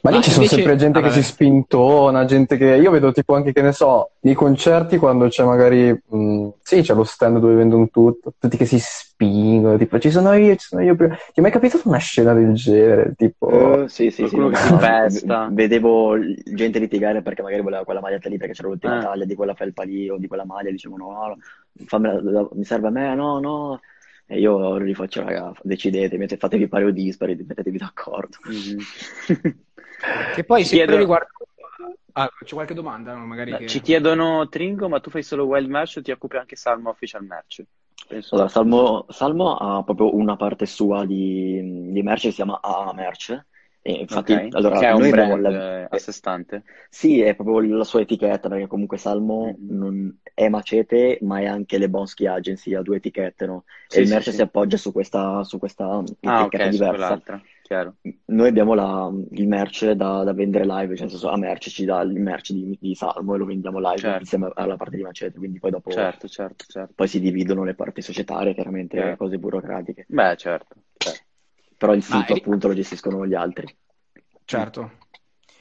Ma lì Ma ci sono invece- sempre gente ah, che vabbè. si spintona, gente che... Io vedo tipo anche, che ne so, nei concerti quando c'è magari... mh, sì, c'è lo stand dove vendono tutto, tutti che si spingono, tipo ci sono io, ci sono io prima. Ti è mai capitato una scena del genere? Tipo... Eh, sì, sì, sì, no, v- vedevo gente litigare perché magari voleva quella maglietta lì perché c'era l'ultima Ah. taglia di quella felpa lì o di quella maglia, dicevano no, no, fammela- la- mi serve a me, no, no. E io gli faccio, raga, decidete, fatevi pari o dispari, mettetevi d'accordo. Mhm. Che poi Ci sempre chiedo- riguardo... Ah, c'è qualche domanda? no, Magari No, che- Ci chiedono Tringo, ma tu fai solo wild merch o ti occupi anche Salmo Official Merch? Penso. Allora, Salmo, Salmo ha proprio una parte sua di, di merce che si chiama AA Merch. E infatti, Ok, allora, che è un brand la- eh, a sé stante. Sì, è proprio la sua etichetta, perché comunque Salmo Mhm. non è Macete, ma è anche le Bonsky Agency, ha due etichette, no? Sì, E il merce sì. si appoggia su questa, su questa Ah, etichetta ok, su diversa. chiaro. Noi abbiamo la- il merce da, da vendere live, cioè nel senso, a merce ci dà il merce di, di Salmo e lo vendiamo live Certo. insieme alla parte di Macete, quindi poi dopo Certo, certo, certo. poi si dividono le parti societarie, chiaramente, Certo. cose burocratiche. Beh, certo. certo. Però il Ma sito eri- appunto lo gestiscono gli altri. Certo.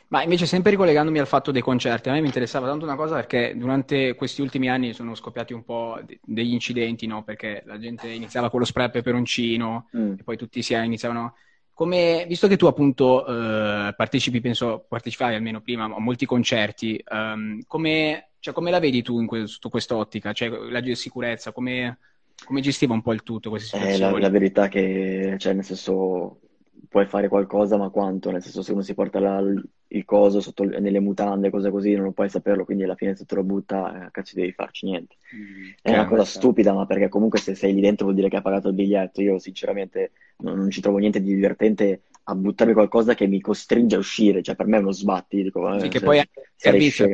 Ma invece sempre ricollegandomi al fatto dei concerti, a me mi interessava tanto una cosa perché durante questi ultimi anni sono scoppiati un po' de- degli incidenti, no? Perché la gente iniziava con lo spray a peperoncino Mm. e poi tutti si iniziavano... Come, visto che tu appunto eh, partecipi, penso, partecipavi almeno prima a molti concerti, ehm, come, cioè, come la vedi tu in que- sotto quest'ottica? Cioè, la sicurezza, come, come gestiva un po' il tutto queste Eh, la, la verità è che, cioè, nel senso, puoi fare qualcosa, ma quanto? Nel senso, se uno si porta la- il coso sotto, nelle mutande, cose così, non lo puoi saperlo, quindi alla fine se te lo butta, eh, cazzo devi farci niente. Mm, È una cosa stupida, ma perché comunque se sei lì dentro vuol dire che hai pagato il biglietto. Io sinceramente non, non ci trovo niente di divertente a buttarmi qualcosa che mi costringe a uscire, cioè per me è uno sbatti, dico, eh, Sì, che se- poi è servizio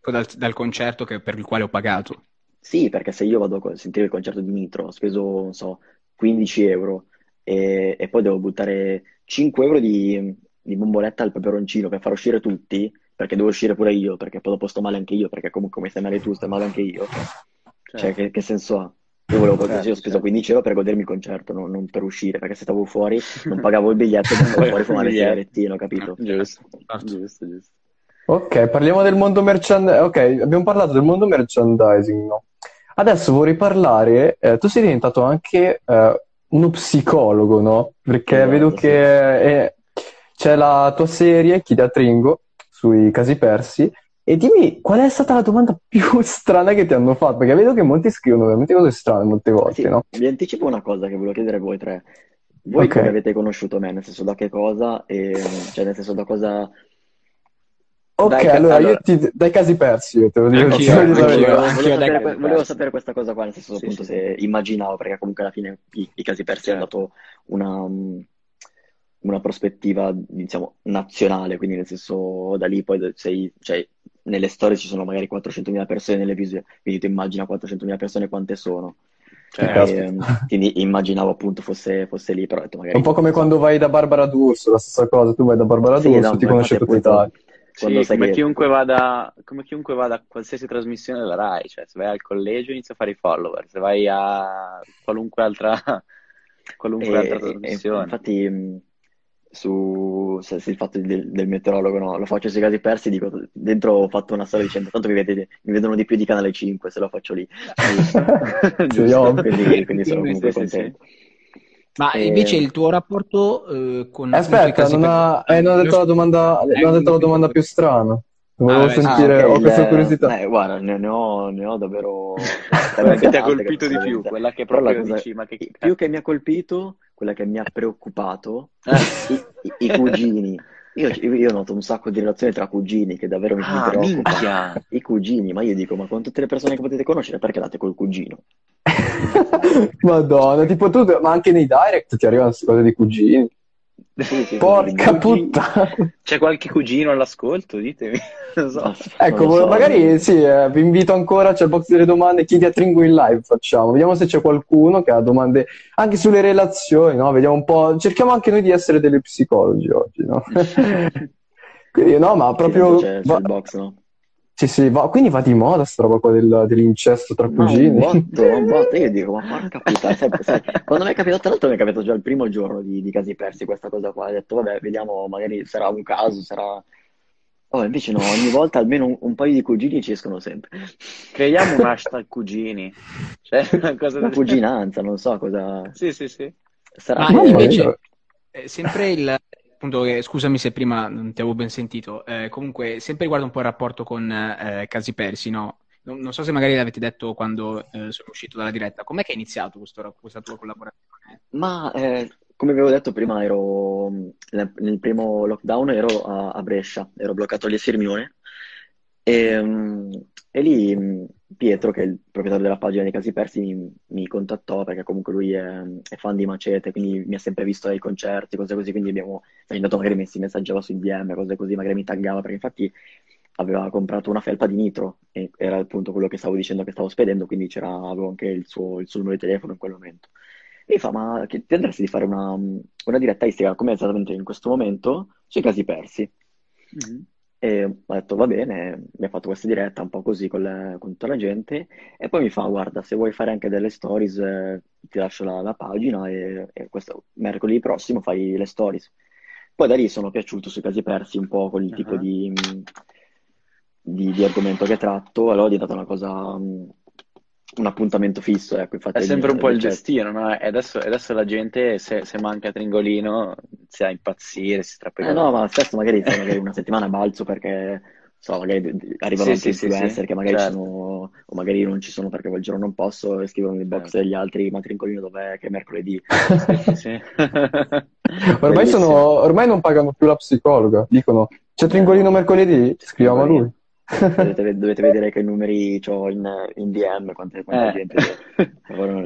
dal, dal concerto che- per il quale ho pagato. Sì, perché se io vado a sentire il concerto di Nitro, ho speso, non so, 15 euro e, e poi devo buttare 5 euro di, di bomboletta al peperoncino per far uscire tutti, perché devo uscire pure io, perché poi dopo sto male anche io, perché comunque come stai male tu, stai male anche io. Cioè, Certo. che, che senso ha? Io volevo Certo, così, ho speso certo. 15 euro per godermi il concerto, non, non per uscire, perché se stavo fuori non pagavo il biglietto e andavo fuori a fumare il Biglietto. sigarettino, capito? Giusto, Certo. giusto, giusto. Ok, parliamo del mondo merchandising. Ok, abbiamo parlato del mondo merchandising, no? Adesso vorrei parlare, eh, tu sei diventato anche eh, uno psicologo, no? Perché Esatto, vedo sì. che eh, c'è la tua serie, Chiedi a Tringo, sui casi persi. E dimmi, qual è stata la domanda più strana che ti hanno fatto? Perché vedo che molti scrivono veramente cose strane molte volte, Sì, no? vi anticipo una cosa che volevo chiedere a voi tre. Voi Ok. come avete conosciuto me? Nel senso da che cosa? E, cioè nel senso da cosa... Ok, Dai, allora allora- io ti... dai casi persi, io te lo dico, Anch'io, anch'io. anch'io volevo sapere, volevo sapere questa cosa qua, nel senso Sì, appunto sì, se immaginavo, perché comunque alla fine i, i casi persi hanno Certo. dato una, una prospettiva, diciamo, nazionale, quindi nel senso da lì poi sei, cioè, nelle storie ci sono magari 400.000 persone nelle visite, quindi tu immagina 400.000 persone quante sono. Certo. Caspita. E, mm, quindi immaginavo appunto fosse, fosse lì, però È magari... un po' come quando vai da Barbara D'Urso, la stessa cosa, tu vai da Barbara Sì, D'Urso, no, ti conosce tutta appunto Italia. quando Sì, come che... chiunque vada, come chiunque vada a qualsiasi trasmissione della Rai, cioè se vai al collegio inizia a fare i follower, se vai a qualunque altra, qualunque E, altra trasmissione. infatti mh, su se, se il fatto del, del meteorologo no, lo faccio sui casi persi, dico, dentro ho fatto una storia dicendo tanto mi, vedete- mi vedono di più di Canale 5 se lo faccio lì. Quindi, quindi sono comunque sì, sì, sì. Ma E- invece il tuo rapporto eh, con Eh, Aspetta, casi non ha, persi? eh, non ha detto la domanda, Eh, non ha detto la domanda più strana. Volevo sì. sentire, Ah, ok, ho questa curiosità. eh, guarda, ne, ne ho, ne ho davvero Quella che ti ha colpito di più, quella che proprio cosa- dici, ma che più che mi ha colpito, quella che mi ha preoccupato, Eh. i, i- i cugini. Io, io noto un sacco di relazioni tra cugini che davvero mi, Ah, preoccupa. minchia! I cugini, ma io dico, ma con tutte le persone che potete conoscere, perché date col cugino? Madonna, tipo tu, ma anche nei direct ti arrivano queste cose di cugini. Sì, sì, Porca puttana. C'è qualche cugino all'ascolto? Ditemi. So. Ecco, so. magari sì, eh, vi invito ancora, c'è il box delle domande, chiedi a Tringo in live, facciamo. Vediamo se c'è qualcuno che ha domande anche sulle relazioni, no? Vediamo un po', cerchiamo anche noi di essere degli psicologi oggi, no? Quindi no, ma proprio... c'è, c'è il box, no? Sì, sì, va- quindi va di moda sta roba qua del- dell'incesto tra Ma un cugini. botto, un botto. Io dico, ma porca puttana, sai, sai, quando mi è capitato, tra l'altro mi è capitato già il primo giorno di, di casi persi questa cosa qua, ho detto, vabbè, vediamo, magari sarà un caso, sarà... Oh, invece no, ogni volta almeno un, un paio di cugini ci escono sempre. Creiamo un hashtag cugini. Cioè, una cosa Una del- cuginanza, non so cosa... Sì, sì, sì. Sarà Ma invece, eh, sempre il appunto, che- scusami se prima non ti avevo ben sentito, eh, comunque, sempre riguardo un po' il rapporto con eh, Casi Persi, no? Non, non so se magari l'avete detto quando eh, sono uscito dalla diretta, com'è che è iniziato questo- questa tua collaborazione? Ma eh, come avevo detto prima, ero nel, primo lockdown ero a, a Brescia, ero bloccato lì a Sirmione e, mm, e lì mm, Pietro, che è il proprietario della pagina dei casi persi, mi, mi contattò perché comunque lui è, è fan di Macete, quindi mi ha sempre visto ai concerti, cose così, quindi abbiamo andato magari messi messaggiava sui DM, cose così, magari mi taggava perché infatti aveva comprato una felpa di nitro e era appunto quello che stavo dicendo che stavo spedendo, quindi c'era, avevo anche il suo, il suo numero di telefono in quel momento. Mi fa, ma che ti andresti di fare una, una diretta istica, come esattamente in questo momento, sui casi persi? Mhm. E ho detto, va bene, mi ha fatto questa diretta un po' così con, le- con tutta la gente, e poi mi fa, guarda, se vuoi fare anche delle stories, eh, ti lascio la, la pagina e, e questo mercoledì prossimo fai le stories. Poi da lì sono piaciuto sui casi persi un po' con il tipo Ah. di, di, di argomento che tratto, allora è diventata una cosa, mh, un appuntamento fisso, ecco, infatti È sempre un po' il gestire, no? E adesso, adesso la gente, se, se manca Tringolino, inizia a impazzire, si strappa Eh no, ma spesso magari, magari una settimana balzo perché so, magari arrivano Sì, anche sì, influencer sì, che magari certo. sono, o magari non ci sono perché quel giorno non posso e scrivono nel box Certo. degli altri, ma Trincolino dov'è? Che è mercoledì. Ormai, sono, ormai non pagano più la psicologa. Dicono, c'è Tringolino mercoledì? Scriviamo a lui. Dovete, dovete vedere che numeri ho in, in DM, quante, quanta Eh. gente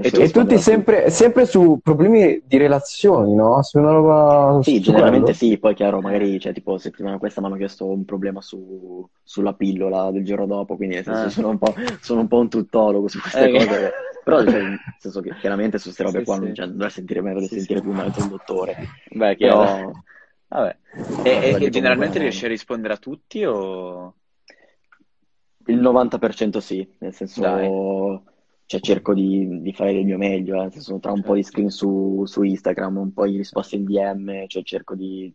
E E tutti sempre, sempre su problemi di relazioni, no? Su una roba... Sì, generalmente quello. sì, poi chiaro, magari, cioè, tipo, settimana questa mi hanno chiesto un problema su- sulla pillola del giorno dopo, quindi nel senso Ah. sono un po', sono un po' un tuttologo su queste Eh, cose, però cioè, nel senso che chiaramente su queste robe Sì, qua sì. non, cioè, non dovrei sentire me, dovrei Sì, sentire più un dottore, Beh, chiaro. però Vabbè. E, e- generalmente riesci a rispondere a tutti o... il 90% sì, nel senso, Dai. cioè, cerco di, di fare del mio meglio, eh, nel senso, tra un po' di Certo. screen su, su Instagram, un po' di risposte in DM, cioè cerco di...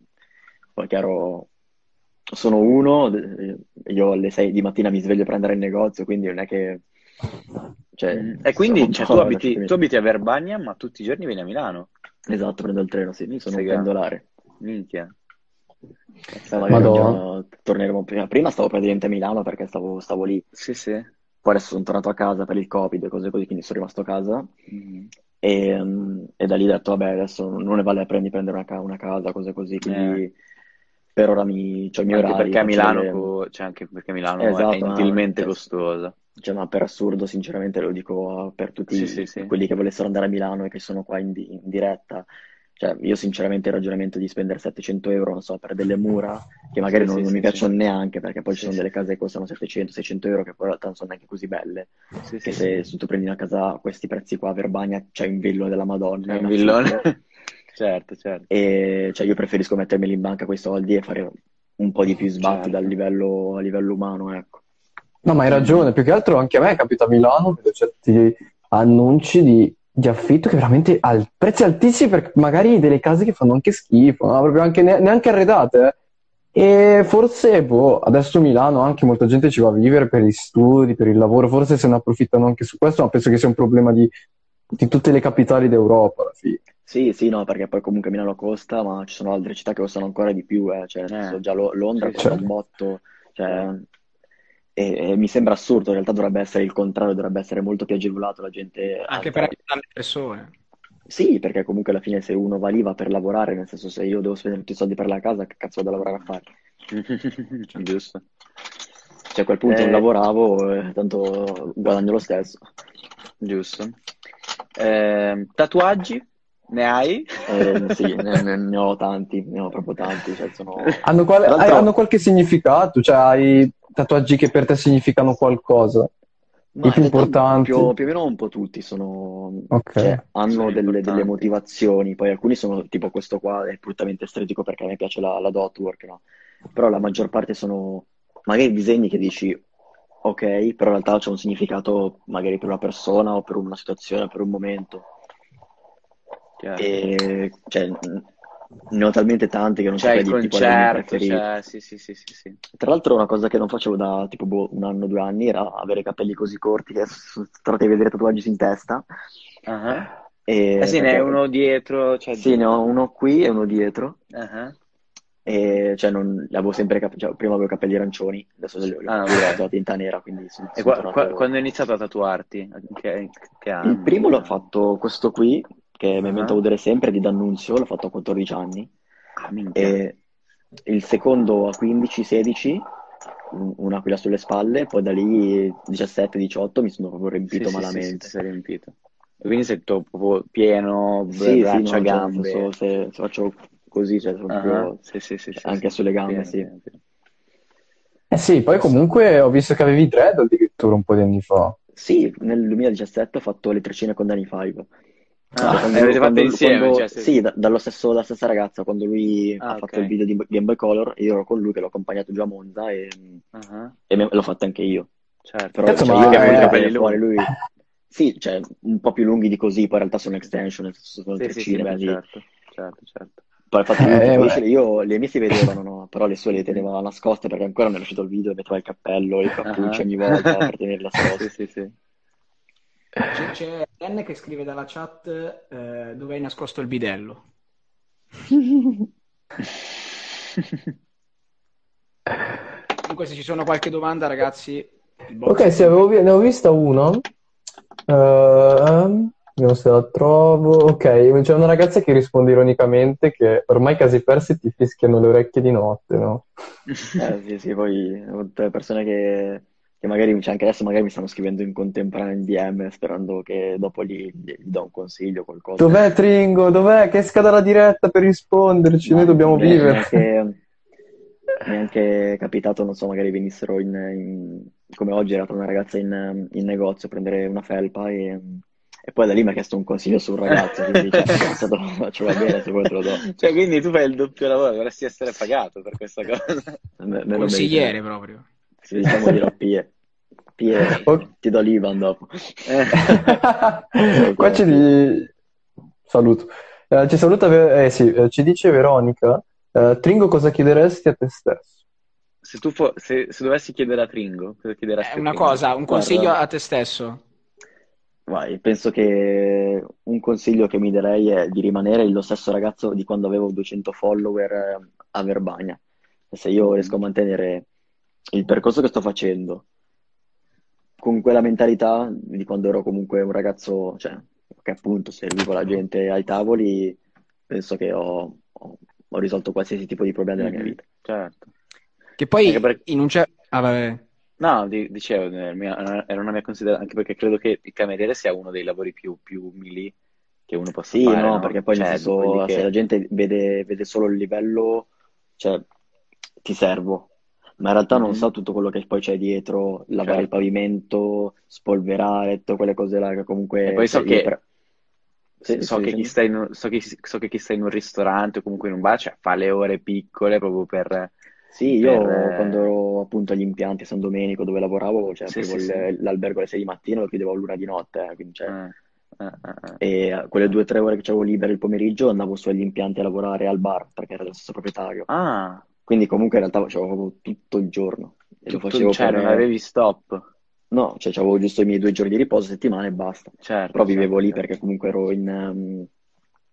Poi chiaro, sono uno, eh, io alle 6 di mattina mi sveglio per andare in negozio, quindi non è che... Cioè. E quindi cioè, tu, abiti, tu abiti a Verbania, ma tutti i giorni vieni a Milano. Esatto, prendo il treno, sì, sono Sega. pendolare. Minchia. Un Madonna. torneremo prima. Prima stavo praticamente a Milano perché stavo, stavo lì, Sì, sì. poi adesso sono tornato a casa per il Covid e cose così, quindi sono rimasto a casa. Mm. E, mm, e da lì ho detto, vabbè, adesso non ne vale la pena di prendere una, ca- una casa, cose così, quindi per ora mi, c'ho i miei Eh. Anche orari, perché a Milano, co- cioè anche perché Milano Esatto, è ma- inutilmente cioè, costosa. Cioè, ma per assurdo, sinceramente, lo dico per tutti Sì, sì, sì. quelli che volessero andare a Milano e che sono qua in, di- in diretta. Cioè, io sinceramente il ragionamento di spendere 700 euro, non so, per delle mura, che magari Sì, non, sì, non sì, mi piacciono sì. neanche, perché poi ci sono sì, delle case che costano 700-600 euro, che poi in realtà non sono neanche così belle. Sì, Che sì, se, sì. se tu prendi una casa a questi prezzi qua a Verbania, c'è un villone della Madonna, È un villone. Certo, certo. E cioè, io preferisco mettermeli in banca quei soldi e fare un po' di più sbatti Certo. dal livello, a livello umano, ecco. No, ma hai ragione, più che altro anche a me capita a Milano, vedo certi annunci di, di affitto che veramente al prezzi altissimi per magari delle case che fanno anche schifo, no? Proprio anche ne- neanche arredate. eh. E forse, boh, adesso Milano anche molta gente ci va a vivere per gli studi, per il lavoro, forse se ne approfittano anche su questo, ma penso che sia un problema di, di tutte le capitali d'Europa alla fine. Sì, sì, no, perché poi comunque Milano costa, ma ci sono altre città che costano ancora di più, eh. Cioè, Eh. già Lo- Londra Sì, costa sì. un botto, cioè, e, e mi sembra assurdo, in realtà dovrebbe essere il contrario, dovrebbe essere molto più agevolato la gente Anche alta. per aiutare le persone. Sì, perché comunque alla fine se uno va lì va per lavorare, nel senso se io devo spendere tutti i soldi per la casa, che cazzo vado a lavorare a fare? Giusto. Cioè a quel punto Eh. non lavoravo, eh, tanto guadagno lo stesso. Giusto. Eh, tatuaggi? Ne hai? Eh, sì, ne, ne- ho tanti, ne ho proprio tanti, cioè sono... Hanno, qual- l'altro- hanno qualche significato? Cioè hai tatuaggi che per te significano qualcosa? Ma I più importanti? Più, più o meno un po' tutti sono, Ok. cioè, hanno Sono delle, delle motivazioni, poi alcuni sono tipo questo qua, è bruttamente estetico perché a me piace la, la dot work, no? Però la maggior parte sono magari disegni che dici ok, però in realtà c'è un significato magari per una persona o per una situazione, per un momento. Chiaro. E cioè, ne ho talmente tanti che non C'è il saprei dirti qual è il mio concerto, c'è... Sì, sì, sì, sì, sì. Tra l'altro una cosa che non facevo da tipo boh, un anno, due anni era avere i capelli così corti che sono a vedere tatuaggi in testa. E Eh sì, ne è uno dietro, cioè... Sì, ne ho uno qui e uno dietro. E cioè non avevo sempre cap- cioè, prima avevo capelli arancioni, adesso li ho Ah, li ho ok. tatuati a tinta nera, quindi sono, E sono qua- qua- quando hai iniziato a tatuarti? Che, che Il primo l'ho fatto questo qui, che mi Ah. inventavo vedere sempre di D'Annunzio, l'ho fatto a 14 anni. Ah. E il secondo a 15-16, un- una quella sulle spalle, poi da lì 17-18 mi sono proprio Sì, riempito sì, sì, sì, malamente. ti sei riempito. Quindi sei proprio pieno, Sì, sì, no, braccia, cioè, nel gambe. senso, se, se faccio così, cioè, sono Ah, proprio- sì, sì, sì, sì, anche sì. sulle gambe, Pieno, sì. pieno, pieno. Eh sì, poi comunque ho visto che avevi dread addirittura un po' di anni fa. Sì, nel 2017 ho fatto le treccine con Danny Five. Ah, Cioè, le avete fatte quando- insieme? quando- cioè, se- sì, da- dallo stesso, dalla stessa ragazza, quando lui Ah, ha fatto ok. il video di Game Boy Color, io ero con lui che l'ho accompagnato giù a Monza e, Ah, e me- l'ho fatta anche io. certo. Però Cazzo, cioè, ma io avevo i capelli fuori, lunghi. lui... Sì, cioè, un po' più lunghi di così, poi in realtà sono extension, sono Sì, sì, sì, treccine beh, così. certo, certo, certo. Poi infatti Eh, dice, io, le mie si vedevano, no? Però le sue le teneva nascoste perché ancora non è uscito il video e metteva il cappello e i cappucci Ah. ogni volta per tenerle Sì, nascoste. sì, sì. C'è, c'è Dan che scrive dalla chat eh, dove hai nascosto il bidello. Comunque, se ci sono qualche domanda, ragazzi, Ok, sì, avevo vi- ne ho vista uno. Ehm, vediamo se la trovo. Ok, c'è una ragazza che risponde ironicamente che ormai casi persi ti fischiano le orecchie di notte, no? Eh, sì, sì, poi tutte le persone che, che magari, cioè anche adesso magari mi stanno scrivendo in contemporanea in DM sperando che dopo gli, gli do un consiglio, qualcosa. Dov'è Tringo? Dov'è? Che scada la diretta per risponderci? Noi Ma dobbiamo è vivere. neanche, mi è anche capitato, non so, magari venissero in, in- come oggi era una ragazza in, in negozio a prendere una felpa e, e poi da lì mi ha chiesto un consiglio sul ragazzo, quindi cioè, ho pensato, faccio va bene, se vuoi te lo do. Cioè, quindi tu fai il doppio lavoro, dovresti essere pagato per questa cosa. Me, me Consigliere proprio. Sì, diciamo dirò Pie. Pie, Ok. ti do l'Ivan dopo. Qua ci di... Saluto. Eh, ci saluta, eh, sì, eh, ci dice Veronica, eh, Tringo, cosa chiederesti a te stesso? Se tu fo- se, se dovessi chiedere a Tringo, cosa chiederesti a una cosa, un consiglio Guarda. a te stesso. Vai, penso che un consiglio che mi darei è di rimanere lo stesso ragazzo di quando avevo 200 follower eh, a Verbania. Se io riesco a mantenere il percorso che sto facendo con quella mentalità di quando ero comunque un ragazzo, cioè, che appunto servivo la gente ai tavoli, penso che ho, ho- ho risolto qualsiasi tipo di problema della mia Mhm, vita. Certo. Che poi perché- in un certo... Ah, vabbè. No, di- dicevo, era una mia considerazione, anche perché credo che il cameriere sia uno dei lavori più, più umili che uno possa Sì, fare, no, no? perché poi Cioè, di senso, che- se la gente vede, vede solo il livello, cioè, ti servo, ma in realtà non Mhm. sa tutto quello che poi c'è dietro, lavare il Certo. pavimento, spolverare, tutte quelle cose là che comunque... E poi so che- per- Sì, so, sì, che sì. chi un, so, che, so che chi sta in un ristorante o comunque in un bar, cioè, fa le ore piccole proprio per... Sì, io per- quando ero appunto agli impianti a San Domenico dove lavoravo, cioè, il- l'albergo alle 6 di mattina e lo chiudevo all'una di notte, eh, quindi, cioè, Eh, eh, eh, eh. e quelle due o tre ore che avevo libere il pomeriggio andavo su agli impianti a lavorare al bar perché era lo stesso proprietario. Ah, Quindi comunque in realtà facevo proprio tutto il giorno e lo facevo cioè, per... non avevi stop. No, cioè avevo giusto i miei due giorni di riposo a settimana e basta. Certo, Però vivevo certo, lì certo. perché comunque ero in, um,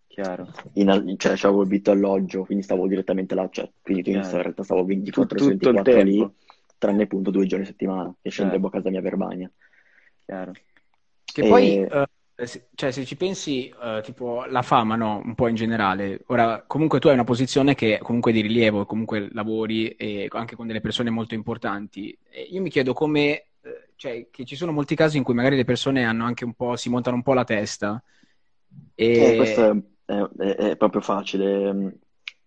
Chiaro. in cioè avevo il vitto alloggio, quindi stavo direttamente là, cioè, quindi in realtà stavo 24 Tu- su tutto il 24 lì, tranne appunto due giorni a settimana, che scendevo Certo. a casa mia a Verbania. Chiaro. Che E- poi, eh, se- cioè, se ci pensi, eh, tipo, la fama, no? Un po' in generale. Ora, comunque tu hai una posizione che è comunque di rilievo, comunque lavori anche con delle persone molto importanti. E io mi chiedo come, eh, cioè, che ci sono molti casi in cui magari le persone hanno anche un po', si montano un po' la testa. Eh, E... questo è, è- è- proprio facile, mh,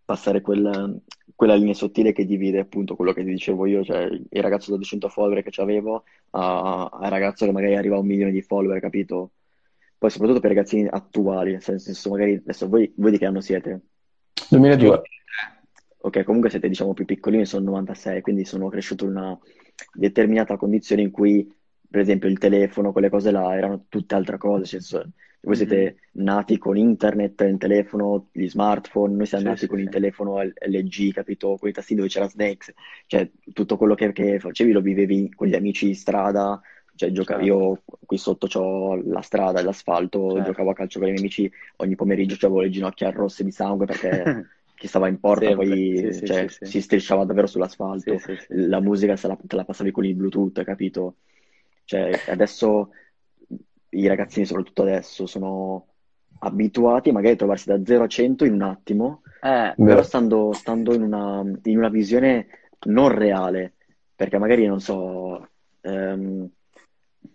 passare quel- quella linea sottile che divide appunto quello che ti dicevo io, cioè il ragazzo da 200 follower che avevo al ragazzo che magari arriva a un milione di follower, capito? Poi soprattutto per i ragazzini attuali, nel senso magari adesso voi, voi di che anno siete? 2002. Ok, comunque siete diciamo più piccolini, sono 96, quindi sono cresciuto in una determinata condizione in cui, per esempio, il telefono, quelle cose là, erano tutte altre cose, senso, voi siete nati con internet, il telefono, gli smartphone, noi siamo Sì, nati sì, con sì. il telefono LG, capito? Con i tastini dove c'era Snakes, cioè tutto quello che, che facevi lo vivevi con gli amici in strada, cioè giocavi, Certo. io qui sotto c'ho la strada e l'asfalto, Certo. giocavo a calcio con i miei amici, ogni pomeriggio avevo le ginocchia rosse di sangue perché chi stava in porta Sempre, poi sì, cioè, sì, sì. si strisciava davvero sull'asfalto, la musica se la- te la passavi con il Bluetooth, capito? Cioè, adesso i ragazzini, soprattutto adesso, sono abituati magari a trovarsi da 0 a 100 in un attimo, Eh, però stando, stando in una, in una visione non reale, perché magari, non so, ehm,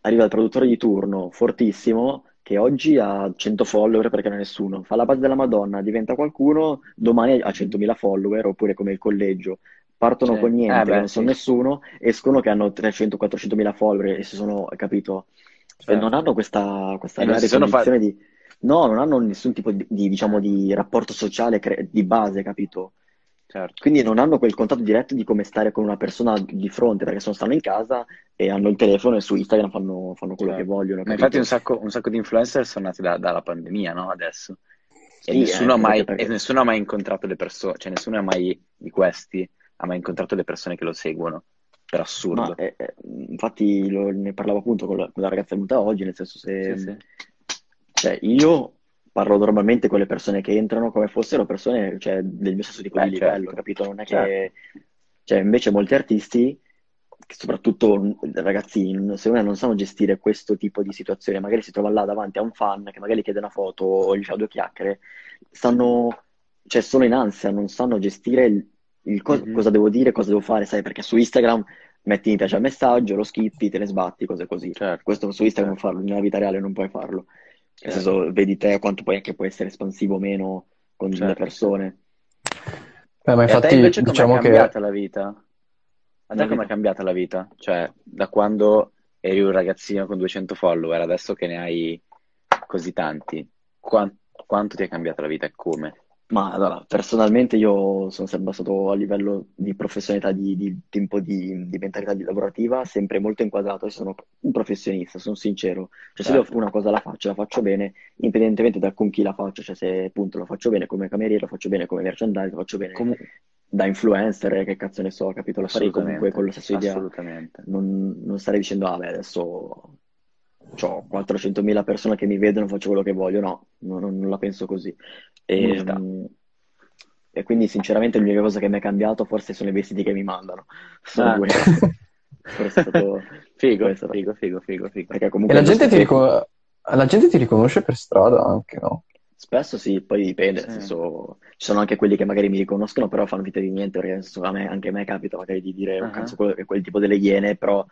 arriva il produttore di turno fortissimo che oggi ha 100 follower perché non è nessuno, fa la base della Madonna, diventa qualcuno, domani ha 100.000 follower, oppure come il collegio, partono Sì. con niente, Eh, beh, non sono sì. nessuno, escono che hanno 300-400.000 follower e si sono, capito? E Certo. non hanno questa, questa condizione di... No, non hanno nessun tipo di, di, diciamo, di rapporto sociale cre- di base, capito? Certo. Quindi non hanno quel contatto diretto di come stare con una persona di fronte, perché sono stanno in casa e hanno il telefono e su Instagram fanno, fanno quello Certo. che vogliono, Ma infatti un sacco, un sacco di influencer sono nati da- dalla pandemia, no? Adesso. E Sì, nessuno, eh, ha mai, perché- e nessuno ha mai incontrato le persone, cioè nessuno ha mai di questi ha mai incontrato le persone che lo seguono. Per assurdo. Ma eh, eh, infatti lo- ne parlavo appunto con la, con la ragazza venuta oggi, nel senso se... Sì, sì. Cioè, io parlo normalmente con le persone che entrano come fossero persone, cioè, del mio stesso tipo Beh, di livello, certo. capito? Non è che... Certo. Cioè, invece molti artisti che soprattutto ragazzi, secondo me non sanno gestire questo tipo di situazione, magari si trova là davanti a un fan che magari chiede una foto o gli fa due chiacchiere, stanno, cioè sono in ansia, non sanno gestire il, il co- Mhm. cosa devo dire, cosa devo fare, sai, perché su Instagram metti mi piace al messaggio, lo skippi, te ne sbatti, cose così. Certo, Questo su Instagram farlo, nella vita reale non puoi farlo. Nel senso, vedi te quanto poi anche puoi essere espansivo o meno con le certo. persone. Eh, ma E a te infatti invece com'è diciamo che cambiata la vita? A te com'è vita. cambiata la vita? Cioè, da quando eri un ragazzino con 200 follower, adesso che ne hai così tanti, quan- quanto ti è cambiata la vita e come? Ma allora, personalmente io sono sempre stato a livello di professionalità, di, di tempo di, di mentalità di lavorativa, sempre molto inquadrato. Io sono un professionista, sono sincero. Cioè, se devo Certo, una cosa la faccio, la faccio bene, indipendentemente da con chi la faccio. Cioè, se appunto la faccio bene come cameriere, la faccio bene come merchandise, la faccio bene Comu- da influencer, eh, che cazzo ne so, capito? Lo farei comunque assolutamente, con la stessa idea. assolutamente. Non, non starei dicendo, ah, beh, adesso ho 400.000 persone che mi vedono, faccio quello che voglio. No, non, non- la penso così. E, mm, e quindi, sinceramente, l'unica cosa che mi è cambiato forse sono i vestiti che mi mandano. Sono Ah, due. Forse è stato figo, questo. figo, figo, figo, figo. Perché E comunque la il gente ti vestito rico- la gente ti riconosce per strada anche, no? spesso sì, poi dipende, nel Sì. senso, ci sono anche quelli che magari mi riconoscono, però fanno finta di niente, perché senso, a me, anche a me capita magari di dire un cazzo quello, quel tipo delle iene, però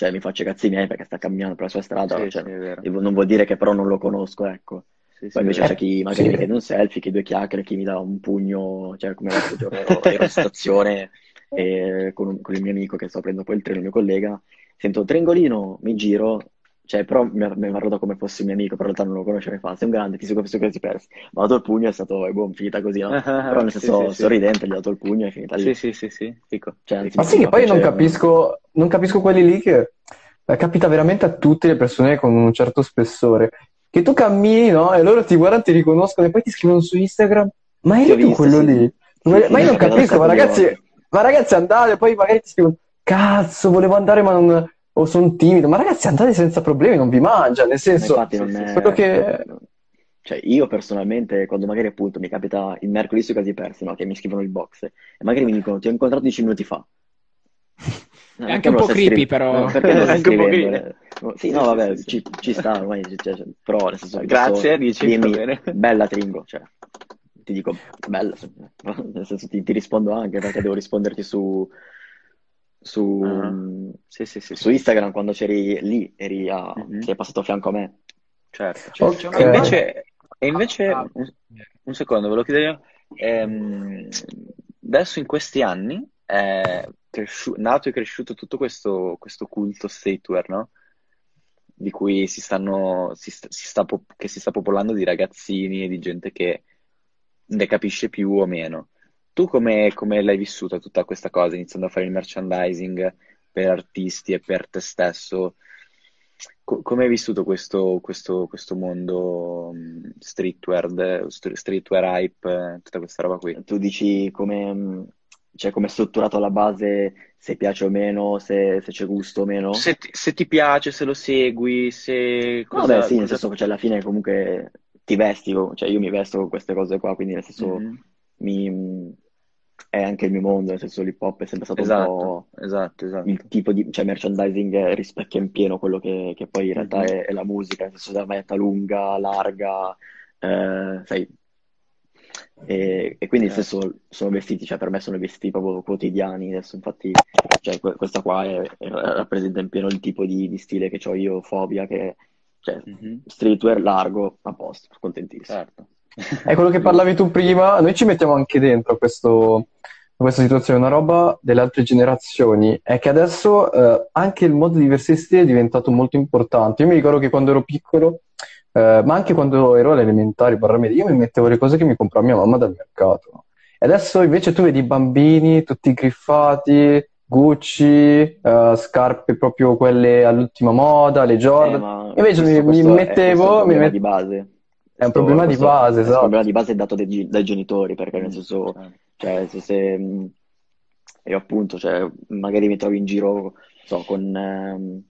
cioè, mi faccio i cazzi miei perché sta camminando per la sua strada, Sì, cioè, sì, non vuol dire che però non lo conosco, ecco. Sì, Poi invece c'è chi magari mi chiede un selfie, chi due chiacchiere, chi mi dà un pugno, cioè come l'altro giorno ero, ero in stazione e con, un- con il mio amico che sto prendendo poi il treno, il mio collega, sento Trengolino, mi giro, cioè però mi, mi guarda come fosse un mio amico, però in realtà non lo conosce, mi fa, sei un grande, ti seguo questo che si persi. Mi ha dato il pugno, è stato, è buon, finita così, no? Però nel Sì, senso, sì, sì. sorridente, gli ho dato il pugno e è finita Sì, lì. sì, sì, sì, figo. Cioè, anzi, Ma sì, che poi non capisco, non capisco quelli lì che eh, capita veramente a tutte le persone con un certo spessore. Che tu cammini, no? E loro ti guardano, ti riconoscono e poi ti scrivono su Instagram, ma ho eri tu visto, quello sì. lì? Sì, Ma sì, ma io non capisco, ma ragazzi, ma ragazzi andate, poi magari ti scrivono, cazzo, volevo andare ma non... o sono timido. Ma ragazzi andate senza problemi, non vi mangia, nel Ma senso, infatti non è... quello che... Cioè, io personalmente, quando magari appunto mi capita il mercoledì sui casi persi, no? Che mi scrivono il box e magari mi dicono ti ho incontrato 10 minuti fa. È anche un po' creepy, scrivendo? però. Perché lo stai Anche un po' creepy. Sì, no, vabbè, sì, sì. ci, ci sta, ormai, cioè, cioè, però nel senso, Grazie, dici, va dirmi bene. bella Tringo, cioè, ti dico bella, nel senso ti, ti rispondo anche perché devo risponderti su, su, mm, Sì, sì, sì, su sì. Instagram quando c'eri lì, eri a, Mhm. sei passato a fianco a me. Certo. C'è, c'è una E Ok. domanda. invece, e invece Ah, un, un secondo, ve lo chiedo io. Ehm, adesso in questi anni è cresciu- nato e cresciuto tutto questo, questo culto streetwear, no? Di cui si stanno, si sta, si sta pop- che si sta popolando di ragazzini e di gente che ne capisce più o meno. Tu come, come l'hai vissuta tutta questa cosa, iniziando a fare il merchandising per artisti e per te stesso? Co- come hai vissuto questo, questo, questo mondo mh, streetwear, de- st- streetwear hype, eh, tutta questa roba qui? Tu dici come, mh, cioè, come è strutturato alla base, se piace o meno, se, se c'è gusto o meno? Se ti, se ti piace, se lo segui, se cosa, beh, sì, nel cosa- senso che cioè, alla fine comunque ti vesti, cioè io mi vesto con queste cose qua, quindi nel senso Mhm. Mi- è anche il mio mondo, nel senso l'hip hop è sempre stato un Esatto, po' esatto, esatto. il tipo di, cioè merchandising rispecchia in pieno quello che, che poi in realtà Mhm. è, è la musica, nel senso della maglietta lunga, larga, eh, sai, e, e quindi nel senso sono vestiti, cioè per me sono vestiti proprio quotidiani, adesso infatti cioè, que- questa qua è- è- rappresenta in pieno il tipo di, di stile che ho io, fobia, che cioè Mhm. streetwear largo, a posto, contentissimo. Certo. È quello che parlavi tu prima, noi ci mettiamo anche dentro questo, questa situazione, una roba delle altre generazioni, è che adesso eh, anche il modo di vestirsi è diventato molto importante. Io mi ricordo che quando ero piccolo, eh, ma anche quando ero alle elementari, barra medie, io mi mettevo le cose che mi comprava mia mamma dal mercato. E adesso invece tu vedi i bambini tutti griffati, Gucci, eh, scarpe proprio quelle all'ultima moda, le Eh, Jordan. ma Invece mi, mi questo è, mettevo, mi met- di base. È un Questo, problema di base, questo problema esatto. di base è dato dai, dai genitori, perché nel senso, certo. cioè, se, se, io appunto, cioè, magari mi trovo in giro, so, con, ehm,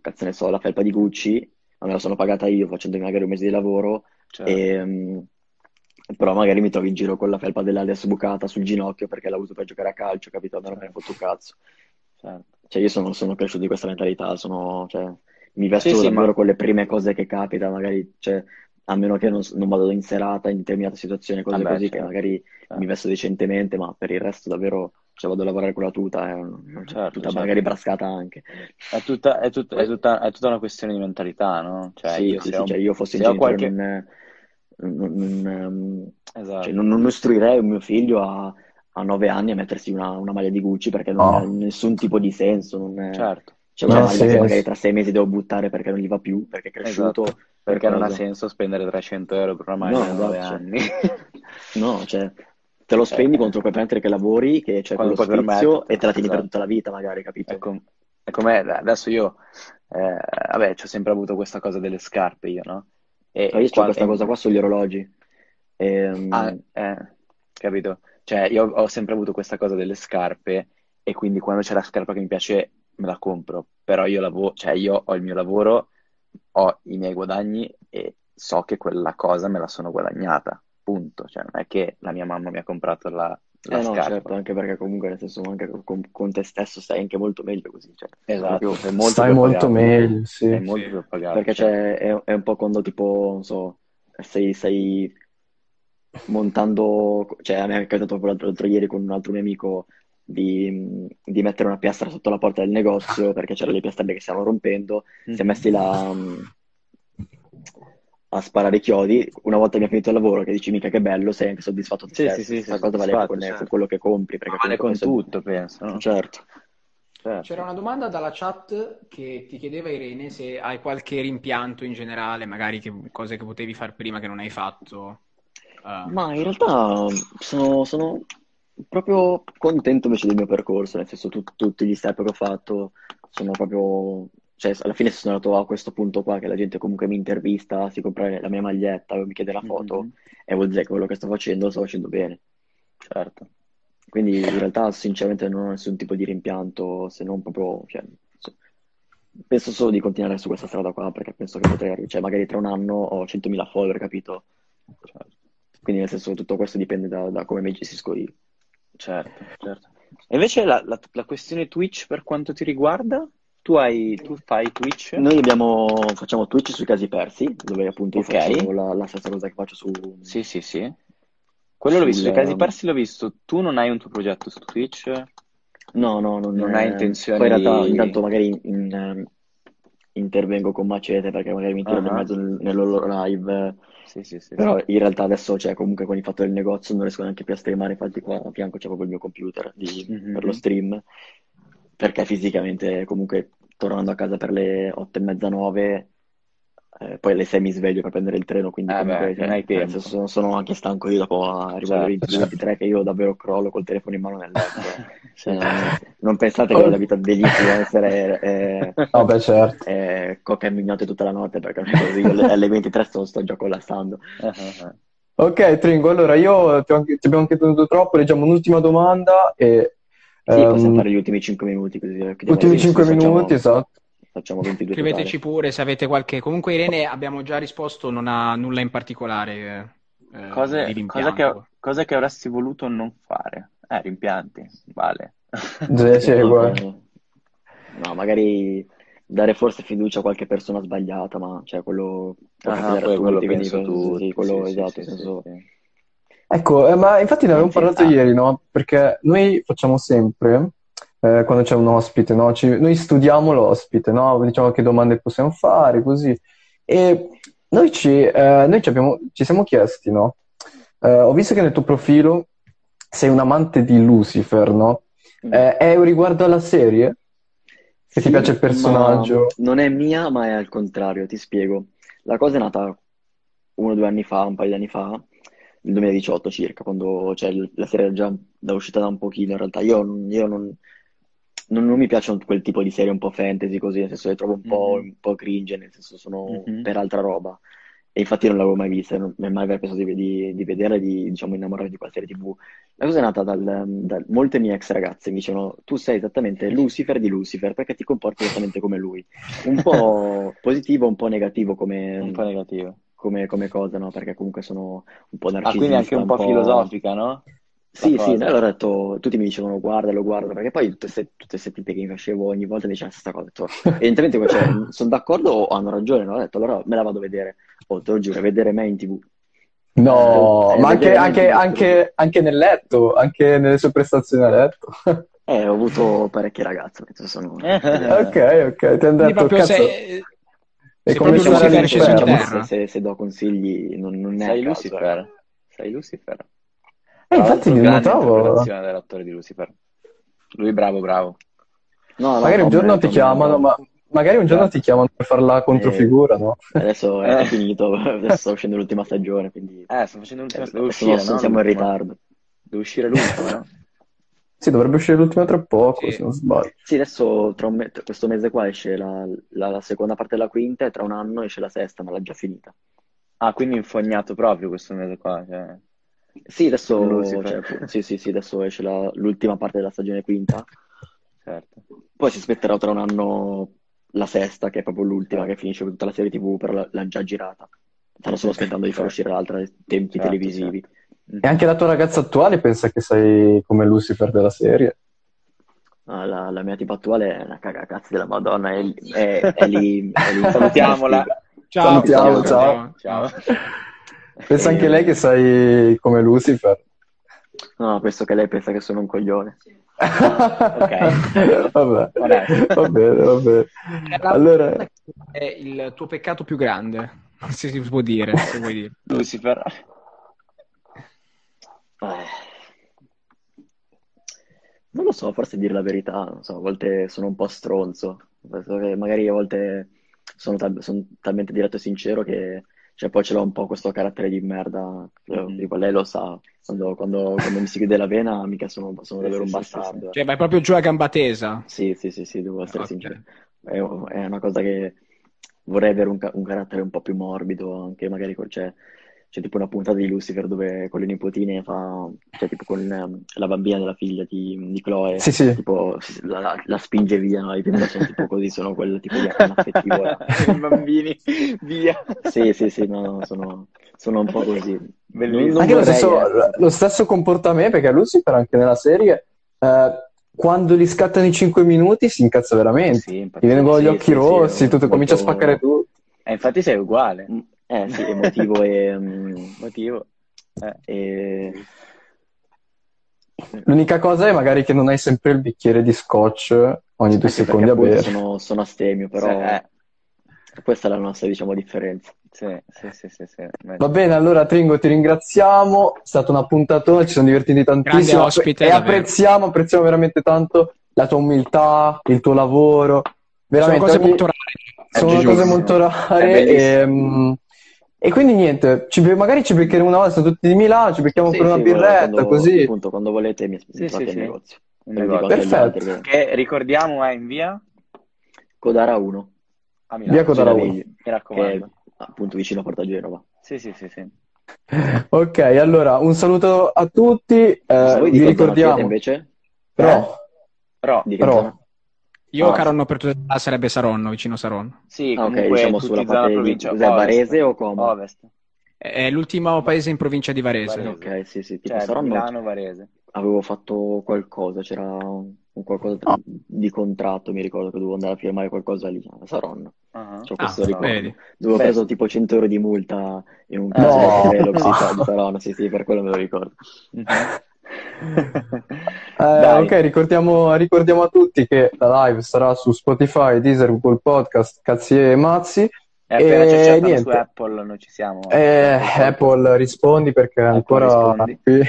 cazzo ne so, la felpa di Gucci, ma me la sono pagata io facendo magari un mese di lavoro, Certo. e, mh, però magari mi trovo in giro con la felpa dell'Alias bucata sul ginocchio perché la uso per giocare a calcio, capito? Non me ne fotte un cazzo. Certo. Cioè, io sono, sono cresciuto di questa mentalità, sono, cioè, mi vesto Sì, sì, davvero ma con le prime cose che capita, magari, cioè, a meno che non, non vado in serata, in determinate situazioni, cose vabbè, così, che certo, magari mi certo, vesto decentemente, ma per il resto davvero, cioè, vado a lavorare con la tuta, è un- certo, tutta certo. magari brascata anche. È tutta, è tut- è tutta- è tutta una questione di mentalità, no? Cioè, sì, io sì, se sì, ho, cioè, io fossi un ho genitore qualche... non, non, non, ehm, cioè, Esatto, non, non istruirei un mio figlio a, a 9 anni a mettersi una, una maglia di Gucci perché non ha No, nessun tipo di senso, non è- certo, una ha maglia che magari tra sei mesi devo buttare perché non gli va più, perché è cresciuto, esatto, per perché non ha senso spendere 300 euro per una maglia No, da 9 esatto, cioè, anni. no, cioè, te lo spendi Eh, contro quel mentre che lavori, che c'è quello sfizio e te la tieni per esatto. tutta la vita magari, capito? com- è come adesso io, eh, vabbè, ho sempre avuto questa cosa delle scarpe io, no? E, Ma io e ho qua- questa e- cosa qua sugli orologi. Ah, Ehm, eh, capito? Cioè, io ho sempre avuto questa cosa delle scarpe e quindi quando c'è la scarpa che mi piace me la compro, però io lavoro, cioè io ho il mio lavoro, ho i miei guadagni e so che quella cosa me la sono guadagnata, punto. Cioè, non è che la mia mamma mi ha comprato la, la Eh no, certo, scarpa. anche perché comunque nel senso anche con, con te stesso stai anche molto meglio così, cioè, Esatto, sei molto Stai più molto appagato, meglio, sì. molto Sì. più appagato, perché cioè, è, è un po' quando tipo, non so, sei, sei montando, cioè a me è capitato proprio l'altro, l'altro ieri con un altro mio amico di, di mettere una piastra sotto la porta del negozio perché c'erano le piastrelle che stavano rompendo, si è Mhm. messi là mm, a sparare i chiodi, una volta che abbiamo finito il lavoro che dici mica che bello, sei anche soddisfatto te Sì, sì, stesso, sì, cosa vale con, con certo. quello che compri, Ma perché vale con penso, tutto, penso, no? certo. Certo. C'era una domanda dalla chat che ti chiedeva Irene se hai qualche rimpianto in generale, magari che- cose che potevi fare prima che non hai fatto. Ah, Ma in realtà sono, sono proprio contento invece del mio percorso, nel senso tu- tutti gli step che ho fatto sono proprio, cioè alla fine sono arrivato a questo punto qua che la gente comunque mi intervista, si compra la mia maglietta mi chiede la foto Mhm. e vuol dire che quello che sto facendo lo sto facendo bene. Certo. Quindi in realtà sinceramente non ho nessun tipo di rimpianto se non proprio, cioè, so- penso solo di continuare su questa strada qua perché penso che potrei, cioè magari tra un anno ho 100.000 follower, capito? Certo. Quindi nel senso tutto questo dipende da, da come mi gestisco io. Certo, certo. E invece la, la- la questione Twitch per quanto ti riguarda? Tu hai, tu fai Twitch? Noi abbiamo, facciamo Twitch sui casi persi, dove appunto io Ok. faccio la, la stessa cosa che faccio su, Sì, sì, sì. Quello l'ho visto, sul... i casi persi l'ho visto. Tu non hai un tuo progetto su Twitch? No, no, non, Non hai intenzione poi in realtà di... intanto magari in- in, eh, intervengo con Macete perché magari mi tiro nel Ah, mezzo nel, nel loro live, Sì, sì, sì, però in realtà adesso, cioè, comunque con il fatto del negozio non riesco neanche più a streamare, infatti qua a fianco c'è proprio il mio computer di- per lo stream, perché fisicamente comunque tornando a casa per le otto e mezza, nove, eh, poi alle sei mi sveglio per prendere il treno, quindi Eh comunque beh, cioè, non nel tempo. senso, sono, sono anche stanco io dopo arrivo alle Certo, 22-23 che io davvero crollo col telefono in mano nel letto. Cioè, non, pensate che la vita degli influencer è, è, Vabbè, certo. è coca e mignotte tutta la notte perché non è così. Io alle, alle 23 sto, sto già collassando. Ah, ah, ah. Ok, Tringo, allora io ti, ho anche- ti abbiamo anche tenuto troppo, leggiamo un'ultima domanda e Sì, possiamo ehm, fare gli ultimi 5 minuti così ultimi così 5 facciamo, minuti, esatto. Facciamo 22 Scriveteci totali. pure se avete qualche. Comunque, Irene, abbiamo già risposto, non ha nulla in particolare eh, eh, Cose, cose che, cose che avresti voluto non fare. Eh, rimpianti, vale. Sì, No, magari dare forse fiducia a qualche persona sbagliata, ma cioè quello Ah, poi quello penso penso- sì, quello Sì, esatto, sì, senso, sì. Ecco, eh, ma infatti ne avevamo anzi, parlato Ah, ieri, no? Perché noi facciamo sempre, eh, quando c'è un ospite, no? Ci- noi studiamo l'ospite, no? Diciamo che domande possiamo fare, così. E noi ci, eh, noi ci abbiamo, ci siamo chiesti, no? Eh, ho visto che nel tuo profilo sei un amante di Lucifer, no? mm. Eh, è riguardo alla serie? Che ti piace Sì, il personaggio? non è mia, ma è al contrario, ti spiego. La cosa è nata uno o due anni fa, un paio di anni fa, nel 2018 circa, quando cioè, la serie era già da uscita da un pochino in realtà. Io, io non, non- non mi piacciono quel tipo di serie un po' fantasy così, nel senso le trovo un po', Mhm, un po' cringe, nel senso sono mhm. per altra roba. E infatti non l'avevo mai vista, non mi è mai pensato di, di, di vederla e di, diciamo, innamorarmi di quella serie TV. La cosa è nata dal, da molte mie ex ragazze mi dicevano tu sei esattamente Lucifer di Lucifer perché ti comporti esattamente come lui. Un po' positivo, un po' negativo Un po' come, negativo. come, come cosa, no? Perché comunque sono un po' Ah, quindi anche narcisista, un un po' po'... filosofica, no? Sì, sì, cosa. allora ho detto, tutti mi dicevano guardalo, guardalo, perché poi tutte queste, tutte queste tipe che mi facevo ogni volta mi dicevano la stessa cosa. Ho detto, evidentemente cioè, sono d'accordo o hanno ragione, no? Ho detto, allora me la vado a vedere. Oh, te lo giuro, vedere me in TV. No, Eh, ma anche, anche, anche- anche, anche nel letto, anche nelle sue prestazioni a letto. Eh, ho avuto parecchie ragazze, ho detto, sono... Ok, ok, ti hanno detto, proprio cazzo, se, è se come stare Lucifer scese in terra. se, se do consigli non, non è Sei caso, Lucifer. Sei Lucifer. Eh, infatti grande notavo, dell'attore di Lucifer. Lui bravo, bravo. No, no, magari un giorno ti chiamano, ma magari un giorno ti chiamano per fare la controfigura, no? Adesso è Eh. finito, adesso sta uscendo l'ultima stagione, quindi Eh, sto facendo l'ultima... eh, sono- uscire, no? siamo in ritardo. Deve uscire l'ultima, no? Sì, dovrebbe uscire l'ultima tra poco, Sì. se non sbaglio. Sì, adesso tra un me- questo mese qua esce la, la- la seconda parte della quinta e tra un anno esce la sesta, ma l'ha già finita. Ah, quindi infognato proprio questo mese qua. Cioè... Sì, adesso, cioè, sì, sì, sì, adesso esce la- l'ultima parte della stagione quinta, Certo. poi si aspetterà tra un anno la sesta, che è proprio l'ultima, che finisce tutta la serie TV, però l- l'hanno già girata. Stanno solo aspettando di far uscire l'altra nei tempi Certo, televisivi. E anche la tua ragazza attuale pensa che sei come Lucifer della serie. Ah, La, la mia tipa attuale è una cagacazzi della Madonna, è, è- è lì, è lì. Salutiamola. Ciao, Salutiamo, ciao. ciao. Ciao. Pensa anche lei che sei come Lucifer. No, penso che lei pensa che sono un coglione. Vabbè, Onesto. va bene, va bene. La- Allora, È il tuo peccato più grande, se si può dire, se vuoi dire. Lucifer. Eh, Non lo so, forse dire la verità, non so, a volte sono un po' stronzo, magari a volte sono, tal- sono talmente diretto e sincero che cioè, poi ce l'ho un po' questo carattere di merda, Cioè, Mhm. tipo, lei lo sa, quando, quando- quando mi si chiude la vena mica sono, sono Sì, davvero sì, un sì, sì, bastardo. Cioè, vai proprio giù a gamba tesa. Sì, sì, sì, sì, devo essere Ok. sincero. È, è una cosa che vorrei avere un, un carattere un po' più morbido, anche magari con- c'è tipo una puntata di Lucifer dove con le nipotine fa, cioè tipo con ehm, la bambina della figlia di, di Chloe, sì, sì. tipo la, la- spinge via, no? I primi sono tipo così, sono quel tipo di affettivo. I bambini, via. Sì, sì, sì, no, no, sono, sono un po' così. Bellissimo. Anche lo stesso, lo stesso comportamento, perché Lucifer anche nella serie, eh, quando gli scattano i 5 minuti si incazza veramente. Sì, infatti. Gli vengono gli Sì, occhi sì, rossi, tutto, comincia a spaccare tutto. Eh, infatti sei uguale. Eh sì, emotivo e... mm, Motivo. Eh. e... L'unica cosa è magari che non hai sempre il bicchiere di scotch ogni due Anche secondi a bere. sono, sono astemio, però Sì, eh. questa è la nostra, diciamo, differenza. Sì, sì, sì, sì, sì. Va bene, allora Tringo ti ringraziamo, è stata una puntatona, ci siamo divertiti tantissimo Grande ospite, e davvero. apprezziamo, apprezziamo veramente tanto la tua umiltà, il tuo lavoro, Sono veramente cose ogni- molto rare. sono cose molto rare e, e quindi niente, ci- magari ci beccheremo una volta, tutti di Milano, ci becchiamo Sì, per una sì, birretta, quando, così. appunto, quando volete mi Sì, mi sì, sì. in negozio. Agli Perfetto. altri che- ricordiamo è in via Codara 1, a Milano. Via Codara Gina 1. Vegli, Mi è raccomando. appunto vicino a Porta Genova. Sì, sì, sì, sì. Ok, allora un saluto a tutti, eh, Ma voi di vi ricordiamo, invece? però, Però, Di che Però- zona? Io, Ah, Caronno per tutta sarebbe Saronno, vicino Saronno. sì, Ah, ok, comunque diciamo tutti sulla parte di provincia. cos'è, ovest. Varese o Como? Ovest. È l'ultimo paese in provincia di Varese. Varese. Ok, sì, sì, tipo Cioè, Saronno Milano, Varese. avevo fatto qualcosa, c'era un qualcosa di contratto, mi ricordo che dovevo andare a firmare qualcosa lì a Saronno. Ah, C'ho Ah, questo ricordo. vedi. Dove ho Beh. preso tipo 100 euro di multa in un No. caso Velox di Sa- di Saronno, sì, sì, per quello me lo ricordo. Eh, ok, ricordiamo, ricordiamo a tutti che la live sarà su Spotify, Deezer, Google Podcast, Cazzi e Mazzi. E appena E niente. su Apple noi ci siamo. Eh, Apple rispondi perché ancora rispondi. qui.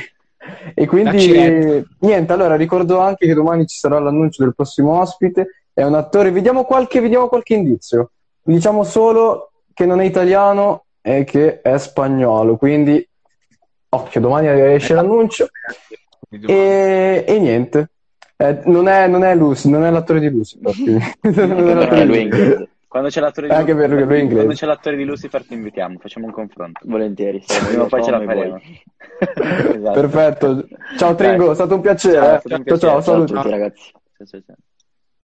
E quindi niente, allora ricordo anche che domani ci sarà l'annuncio del prossimo ospite, è un attore, vediamo qualche, vediamo qualche indizio. Diciamo solo che non è italiano e che è spagnolo, quindi occhio, domani esce l'annuncio e, e niente. Eh, non è, non è Lucy, non è l'attore di inglese. Quando c'è l'attore di Anche per lui, quando c'è l'attore di Lucifer ti invitiamo, facciamo un confronto. Volentieri, saremo Prima o poi ce la faremo. Esatto. Perfetto. Ciao Tringo, è stato un piacere. Ciao, eh. stato un ciao, ciao, piacere. Ciao a saluti. tutti ragazzi. Ciao, ciao, ciao.